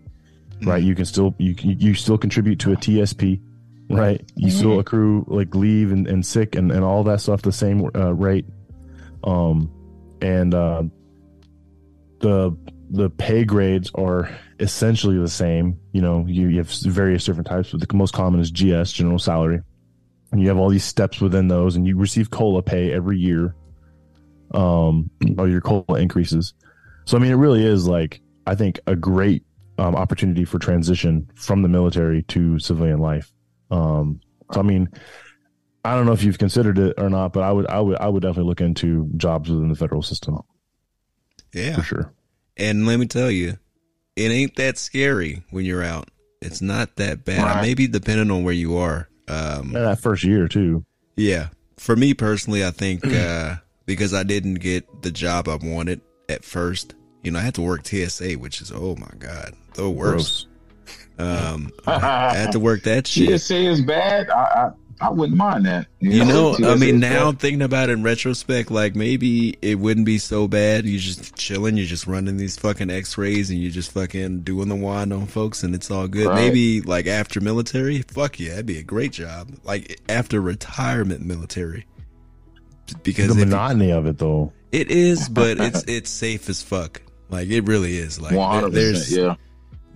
right? You can still you you still contribute to a TSP, right? You still accrue like leave and, and sick and, and all that stuff the same uh, rate. Um, and uh, the the pay grades are essentially the same. You know, you, you have various different types, but the most common is GS, general salary. And you have all these steps within those, and you receive COLA pay every year. Um, or your COLA increases. So, I mean, it really is like, I think, a great um, opportunity for transition from the military to civilian life. Um, so, I mean, I don't know if you've considered it or not, but I would, I would, I would definitely look into jobs within the federal system Yeah. for sure. And let me tell you, it ain't that scary when you're out. It's not that bad. Right. Maybe depending on where you are. Um, And that first year too. yeah. For me personally, I think uh, because I didn't get the job I wanted at first, You know, I had to work TSA, which is oh my god, the worst. Gross. Um, I had to work that shit. TSA is bad. I, I I wouldn't mind that. You know, I mean, is now I'm thinking about it in retrospect, like maybe it wouldn't be so bad. You're just chilling, you're just running these fucking x-rays and you're just fucking doing the wand on folks and it's all good. Right. Maybe like after military, fuck yeah, that'd be a great job. Like after retirement military. Because The if you- monotony of it, though. it is, but it's it's safe as fuck. Like it really is. Like one there- hundred there's. Yeah.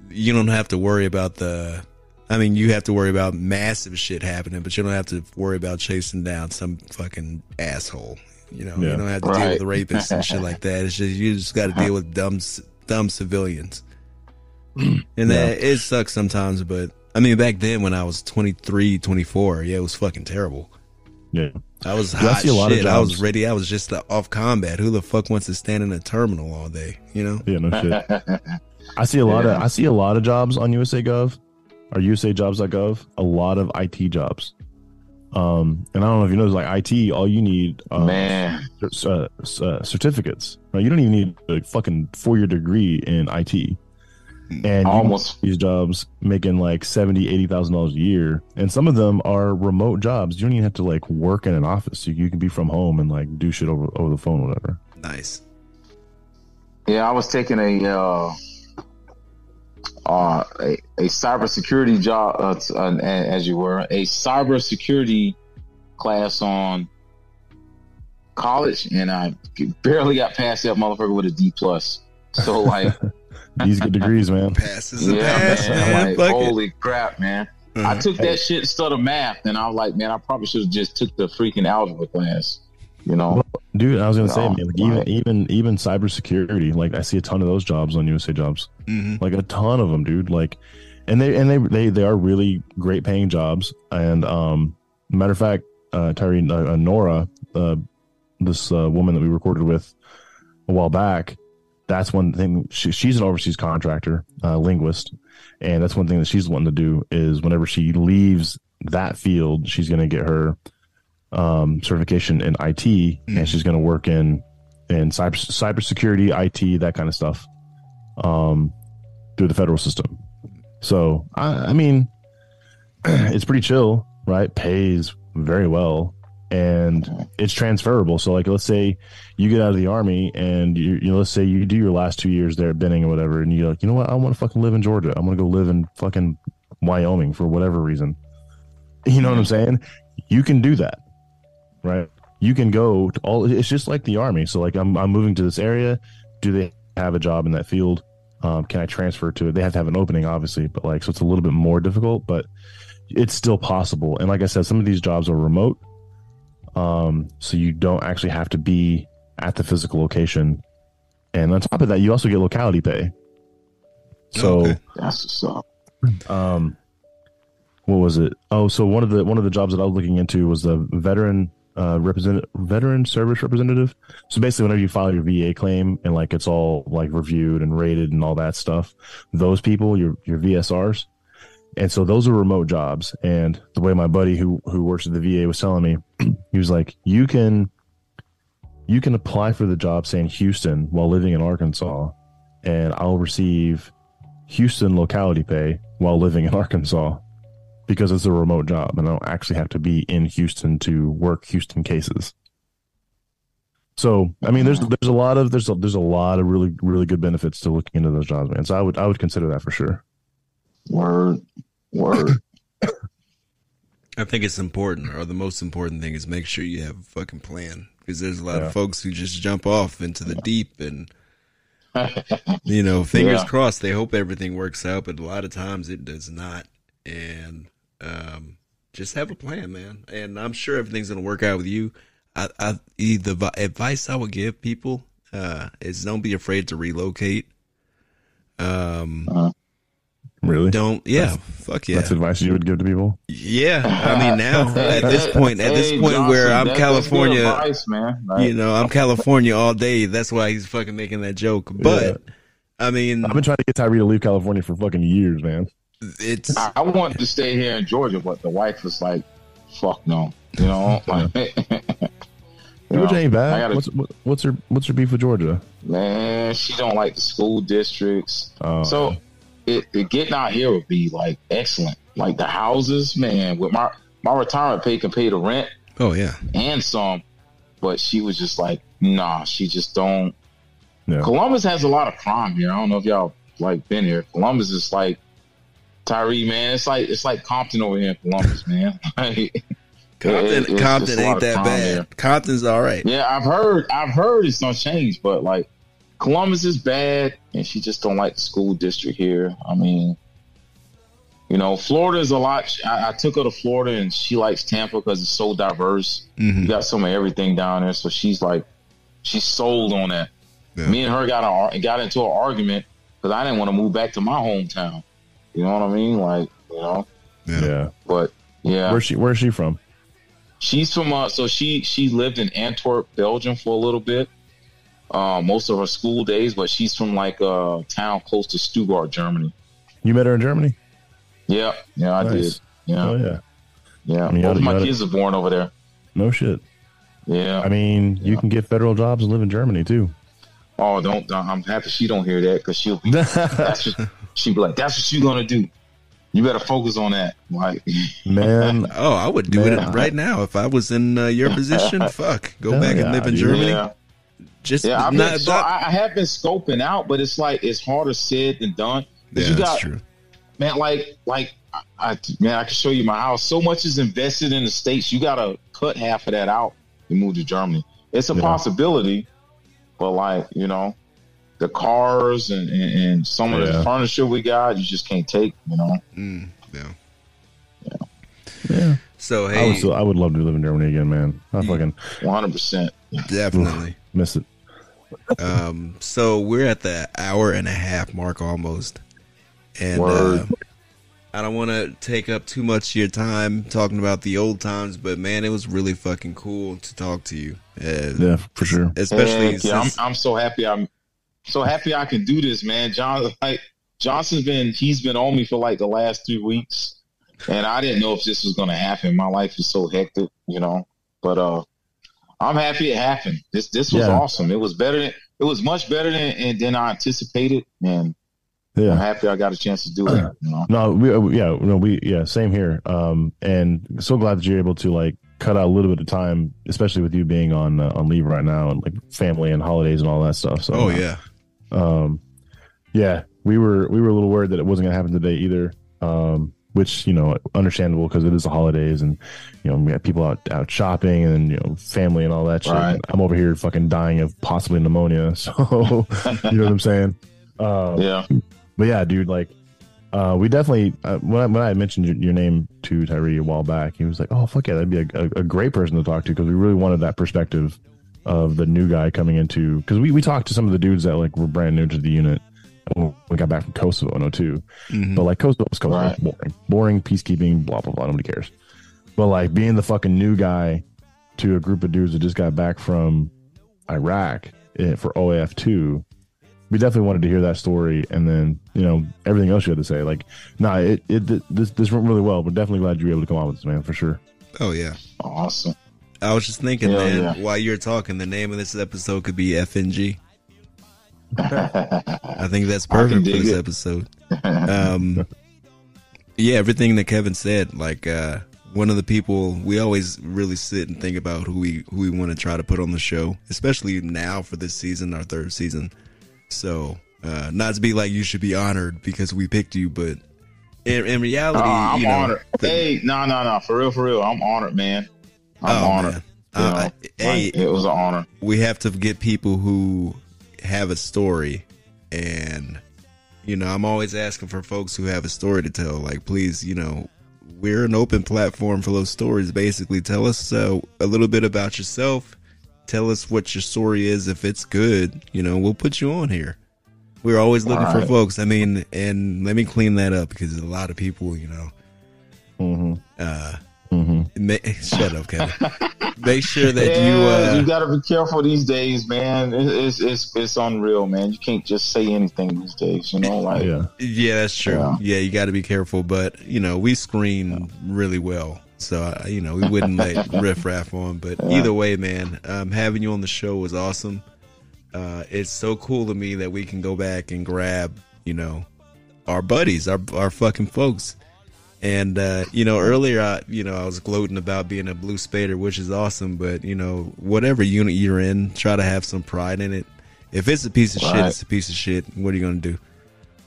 you don't have to worry about the I mean, you have to worry about massive shit happening, but you don't have to worry about chasing down some fucking asshole. You know, you don't have to deal with rapists and shit like that. It's just you just got to deal with dumb dumb civilians. And that it sucks sometimes, but I mean, back then when I was 23, 24, yeah, it was fucking terrible. Yeah. I was Yeah, I hot see a lot of shit. I was ready. I was just uh, off combat. Who the fuck wants to stand in a terminal all day? You know? Yeah, no shit. I see a lot Yeah. of I see a lot of jobs on USA Gov or USAJobs.gov. A lot of IT jobs. Um, and I don't know if you know, like IT, all you need uh, Man, cer- uh, uh, certificates. Right? You don't even need a fucking four year degree in IT. And almost. these jobs making like seventy, eighty thousand dollars a year, and some of them are remote jobs. You don't even have to like work in an office. You, you can be from home and like do shit over over the phone, or whatever. Nice. Yeah, I was taking a uh, uh, a, a cybersecurity job, uh, uh, as you were, a cybersecurity class on college, and I barely got past that motherfucker with a D plus. So like, These good degrees, man. Passes the yeah, pass, man, man. like Fuck it. holy crap, man! I Uh-huh. took that shit instead of math, and I was like, man, I probably should have just took the freaking algebra class. You know, Dude, I was gonna say, Oh, man, like even right. even even cybersecurity, like I see a ton of those jobs on USA Jobs, Mhm. like a ton of them, dude. Like, and they and they they they are really great paying jobs. And um, matter of fact, uh, Tyree uh, uh, Nora, uh, this uh, woman that we recorded with a while back, that's one thing. She, she's an overseas contractor, uh, linguist, and that's one thing that she's wanting to do is whenever she leaves that field, she's gonna get her um, certification in IT, Mm. and she's going to work in in cyber cybersecurity, IT, that kind of stuff, um, through the federal system. So I, I mean, it's pretty chill, right? Pays very well, and it's transferable. So like, let's say you get out of the army, and you, you know, let's say you do your last two years there at Benning or whatever, and you're like, you know what, I want to fucking live in Georgia. I'm going to go live in fucking Wyoming for whatever reason. You know what I'm saying? You can do that right? You can go to all. It's just like the army. So like, I'm I'm moving to this area. Do they have a job in that field? Um, can I transfer to it? They have to have an opening, obviously, but like, so it's a little bit more difficult, but it's still possible. And like I said, some of these jobs are remote, um, so you don't actually have to be at the physical location. And on top of that, you also get locality pay. So Okay. that's what's up. um what was it oh so one of the one of the jobs that i was looking into was the veteran uh represent veteran service representative. So basically whenever you file your va claim and like it's all like reviewed and rated and all that stuff those people your your vsrs and so those are remote jobs. And the way my buddy who who works at the va was telling me he was like you can you can apply for the job saying houston while living in arkansas and i'll receive Houston locality pay while living in Arkansas because it's a remote job and I don't actually have to be in Houston to work Houston cases. So, I mean, there's there's a lot of there's a, there's a lot of really really good benefits to looking into those jobs, man. So I would I would consider that for sure. Word, word. I think it's important, or the most important thing is make sure you have a fucking plan. Because there's a lot Yeah. of folks who just jump off into the deep and, you know, fingers Yeah. crossed, they hope everything works out, but a lot of times it does not. And um, just have a plan, man. And I'm sure everything's going to work out with you. I, I, the advice I would give people uh, is don't be afraid to relocate. Um, Really, don't, yeah, fuck yeah. that's advice you would give to people. Yeah, I mean now at this point, at this Hey, point Johnson, where I'm that- California, advice, man. Like, you know, I'm California all day. That's why he's fucking making that joke. But I mean, I've been trying to get Tyree to leave California for fucking years, man. It's I, I wanted to stay here in Georgia, but the wife was like, "Fuck no," you know. Like, You Georgia know, ain't I bad. gotta- What's what, what's her what's her beef with Georgia? Man, she don't like the school districts. Oh, so it, it getting out here would be like excellent. Like the houses, man, with my my retirement pay can pay the rent Oh yeah. and some. But she was just like, nah, she just don't. Yeah. Columbus has a lot of crime here. I don't know if y'all like been here. Columbus is like Tyree, man. It's like it's like Compton over here in Columbus, man. Like, Compton, it- it's- Compton it's ain't that bad. here. Compton's all right. Yeah, I've heard. I've heard it's gonna change, but like Columbus is bad, and she just don't like the school district here. I mean, you know, Florida is a lot. I, I took her to Florida, and she likes Tampa because it's so diverse. You hmm got some of everything down there, so she's like, she's sold on that. Yeah. Me and her got a, got into an argument because I didn't want to move back to my hometown. You know what I mean? Like, you know, Yeah. yeah. but yeah, Where's she Where's she from? She's from uh so she she lived in Antwerp, Belgium for a little bit. Uh, most of her school days, but she's from like a town close to Stuttgart, Germany. You met her in Germany. Yeah, yeah, I Nice. did. Yeah, Oh yeah. yeah. I mean, Both of my you gotta- kids are born over there. No shit. Yeah. I mean, you can get federal jobs and live in Germany too. oh, don't, don't- I'm happy she don't hear that because she'll be. that's what, she'll be like, that's what you're gonna do. You better focus on that. Like, Man, Oh, I would do Man, it right now if I was in uh, your position. Fuck, go Hell back yeah, and live in dude. Germany. yeah, Just yeah. I've not, so not- I, I have been scoping out, but it's like it's harder said than done. yeah, you that's got true. man, like, like, I, I, man, I can show you my house. So much is invested in the states. You got to cut half of that out and move to Germany. It's a Yeah. possibility, but like, you know, the cars and, and, and some of the furniture we got, you just can't take. You know, Mm, yeah. yeah. So I hey, would still, I would love to live in Germany again, man. I Mm. fucking one hundred percent. definitely. miss it. um, so we're at the hour and a half mark almost, and Word. uh, I don't want to take up too much of your time talking about the old times, but man, it was really fucking cool to talk to you. Uh, Yeah, for sure. Especially Heck yeah, I'm, I'm so happy. I'm so happy I can do this, man. John, like Johnson's been he's been on me for like the last three weeks, and I didn't know if this was going to happen. My life is so hectic, you know. But uh, I'm happy it happened. This this was Yeah. awesome. It was better than it was much better than than I anticipated, and I'm happy I got a chance to do it. You know. No, we uh, yeah, no, we yeah, same here. Um, and so glad that you're able to like cut out a little bit of time, especially with you being on uh, on leave right now and like family and holidays and all that stuff. So oh yeah, um, yeah, we were we were a little worried that it wasn't gonna happen today either. Um, which you know, understandable because it is the holidays and you know we have people out out shopping and you know family and all that shit. Right. I'm over here fucking dying of possibly pneumonia. So you know what I'm saying? Uh, Yeah. but yeah, dude, like, uh, we definitely uh, when I, when I mentioned your, your name to Tyree a while back, he was like, "Oh fuck yeah, that'd be a, a, a great person to talk to," because we really wanted that perspective of the new guy coming into. Because we we talked to some of the dudes that like were brand new to the unit when we got back from Kosovo in 02. Mhm. But like Kosovo was Kosovo, Right. boring, boring peacekeeping, blah blah blah. Nobody cares. But like being the fucking new guy to a group of dudes that just got back from Iraq eh, for OIF two, we definitely wanted to hear that story, and then you know everything else you had to say. Like, nah, it, it this this went really well. We're definitely glad you were able to come on with this, man, for sure. oh yeah. Awesome. I was just thinking, man, yeah. while you're talking, the name of this episode could be FNG. I think that's perfect for this it. episode. Um, yeah, everything that Kevin said, like uh, one of the people we always really sit and think about who we who we want to try to put on the show, especially now for this season, our third season. So, uh, not to be like you should be honored because we picked you, but in, in reality, Oh, I'm you know, honored. the- hey, no, no, no, for real, for real. I'm honored, man. I'm oh, honored. You Uh, know, hey, like, it was an honor. we have to get people who have a story and you know i'm always asking for folks who have a story to tell. Like please you know we're an open platform for those stories. Basically tell us uh, a little bit about yourself. Tell us what your story is. If it's good you know we'll put you on here. We're always looking for folks. I mean and let me clean that up because a lot of people you know Mm-hmm. uh Mm-hmm. ma- shut up kevin make sure that yeah, you uh, you got to be careful these days, man. It- It's it's it's unreal, man. You can't just say anything these days. You know, like Yeah. Yeah, that's true. Yeah. Yeah, you got to be careful, but you know we screen really well, so uh, you know we wouldn't let riff raff on. But Yeah. either way, man, um, having you on the show was awesome. Uh, it's so cool to me that we can go back and grab, you know, our buddies, our our fucking folks. And uh, you know, earlier, I, you know, I was gloating about being a blue spader, which is awesome. But you know, whatever unit you're in, try to have some pride in it. If it's a piece of shit, it's a piece of shit. What are you gonna do?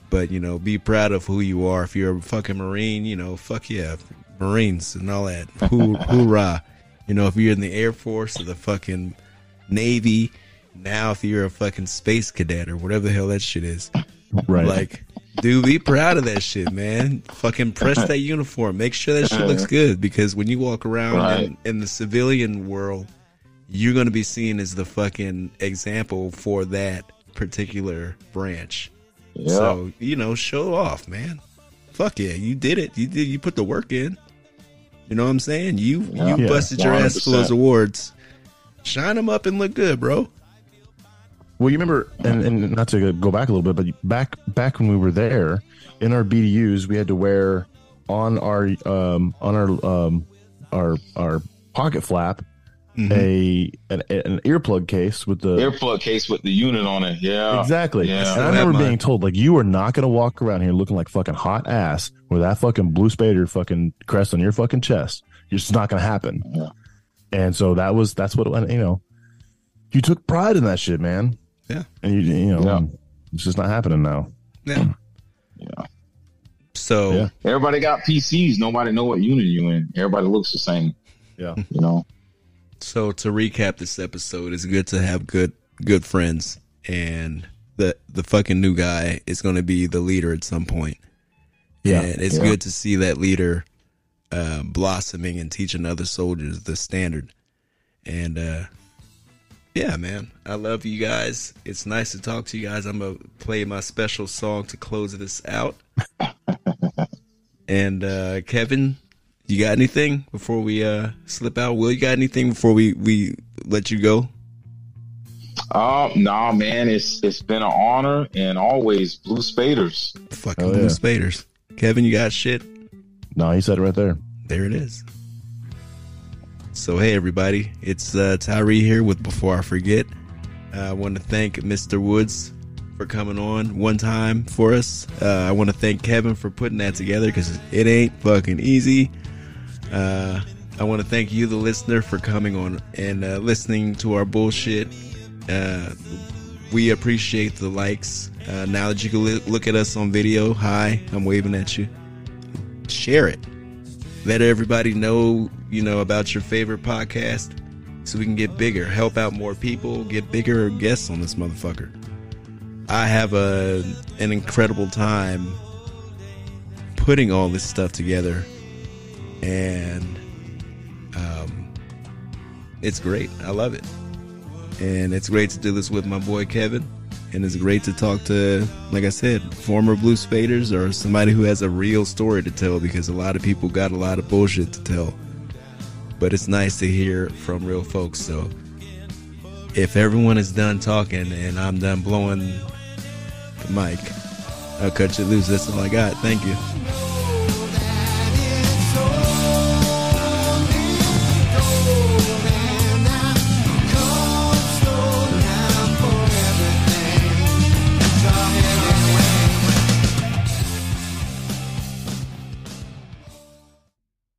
But you know, be proud of who you are. If you're a fucking Marine, you know, fuck yeah, Marines and all that. Hoo- hoorah! You know, if you're in the Air Force or the fucking Navy, now if you're a fucking space cadet or whatever the hell that shit is, Right. like, dude, be proud of that shit, man. Fucking press that uniform. Make sure that shit looks good because when you walk around in, Right. in the civilian world, you're gonna be seen as the fucking example for that particular branch. yeah, So you know, show off, man. Fuck yeah, you did it. You did. You put the work in. You know what I'm saying? You Yeah. you Yeah, busted your ass for those awards. Shine them up and look good, bro. Well, you remember, and, and not to go back a little bit, but back back when we were there in our BDUs, we had to wear on our um, on our um, our our pocket flap Mhm. a an, an earplug case with the earplug case with the unit on it. Yeah, exactly. Yeah. And I remember being told like you are not going to walk around here looking like fucking hot ass with that fucking blue spader fucking crest on your fucking chest. It's just not going to happen. Yeah. And so that was that's what you know. You took pride in that shit, man. Yeah. And you you know Yeah. it's just not happening now. Yeah. Yeah. So Yeah. Everybody got PCs. Nobody know what unit you in. Everybody looks the same. Yeah. You know. So to recap this episode, it's good to have good good friends, and the the fucking new guy is going to be the leader at some point. Yeah. and it's Yeah. good to see that leader uh, blossoming and teaching other soldiers the standard. And uh, yeah, man, I love you guys. It's nice to talk to you guys. I'm gonna play my special song to close this out. and uh, Kevin, you got anything before we uh, slip out? Will you got anything before we we let you go? Um, nah, man, it's it's been an honor and always blue spaders. Fucking Oh, blue yeah. spaders. Kevin, you got shit. No, he said it right there. There it is. So hey everybody, it's uh, Tyree here with Before I Forget. Uh, I want to thank Mr. Woods for coming on one time for us. Uh, I want to thank Kevin for putting that together because it ain't fucking easy. Uh, I want to thank you, the listener, for coming on and uh, listening to our bullshit. Uh, we appreciate the likes. Uh, now that you can li- look at us on video, hi, I'm waving at you. Share it let everybody know, you know, about your favorite podcast so we can get bigger, help out more people, get bigger guests on this motherfucker. I have a an incredible time putting all this stuff together and um it's great. I love it. And it's great to do this with my boy Kevin. And it's great to talk to, like I said, former Blue Spaders or somebody who has a real story to tell because a lot of people got a lot of bullshit to tell. But it's nice to hear from real folks. So if everyone is done talking and I'm done blowing the mic, I'll cut you loose. That's all I got. Thank you.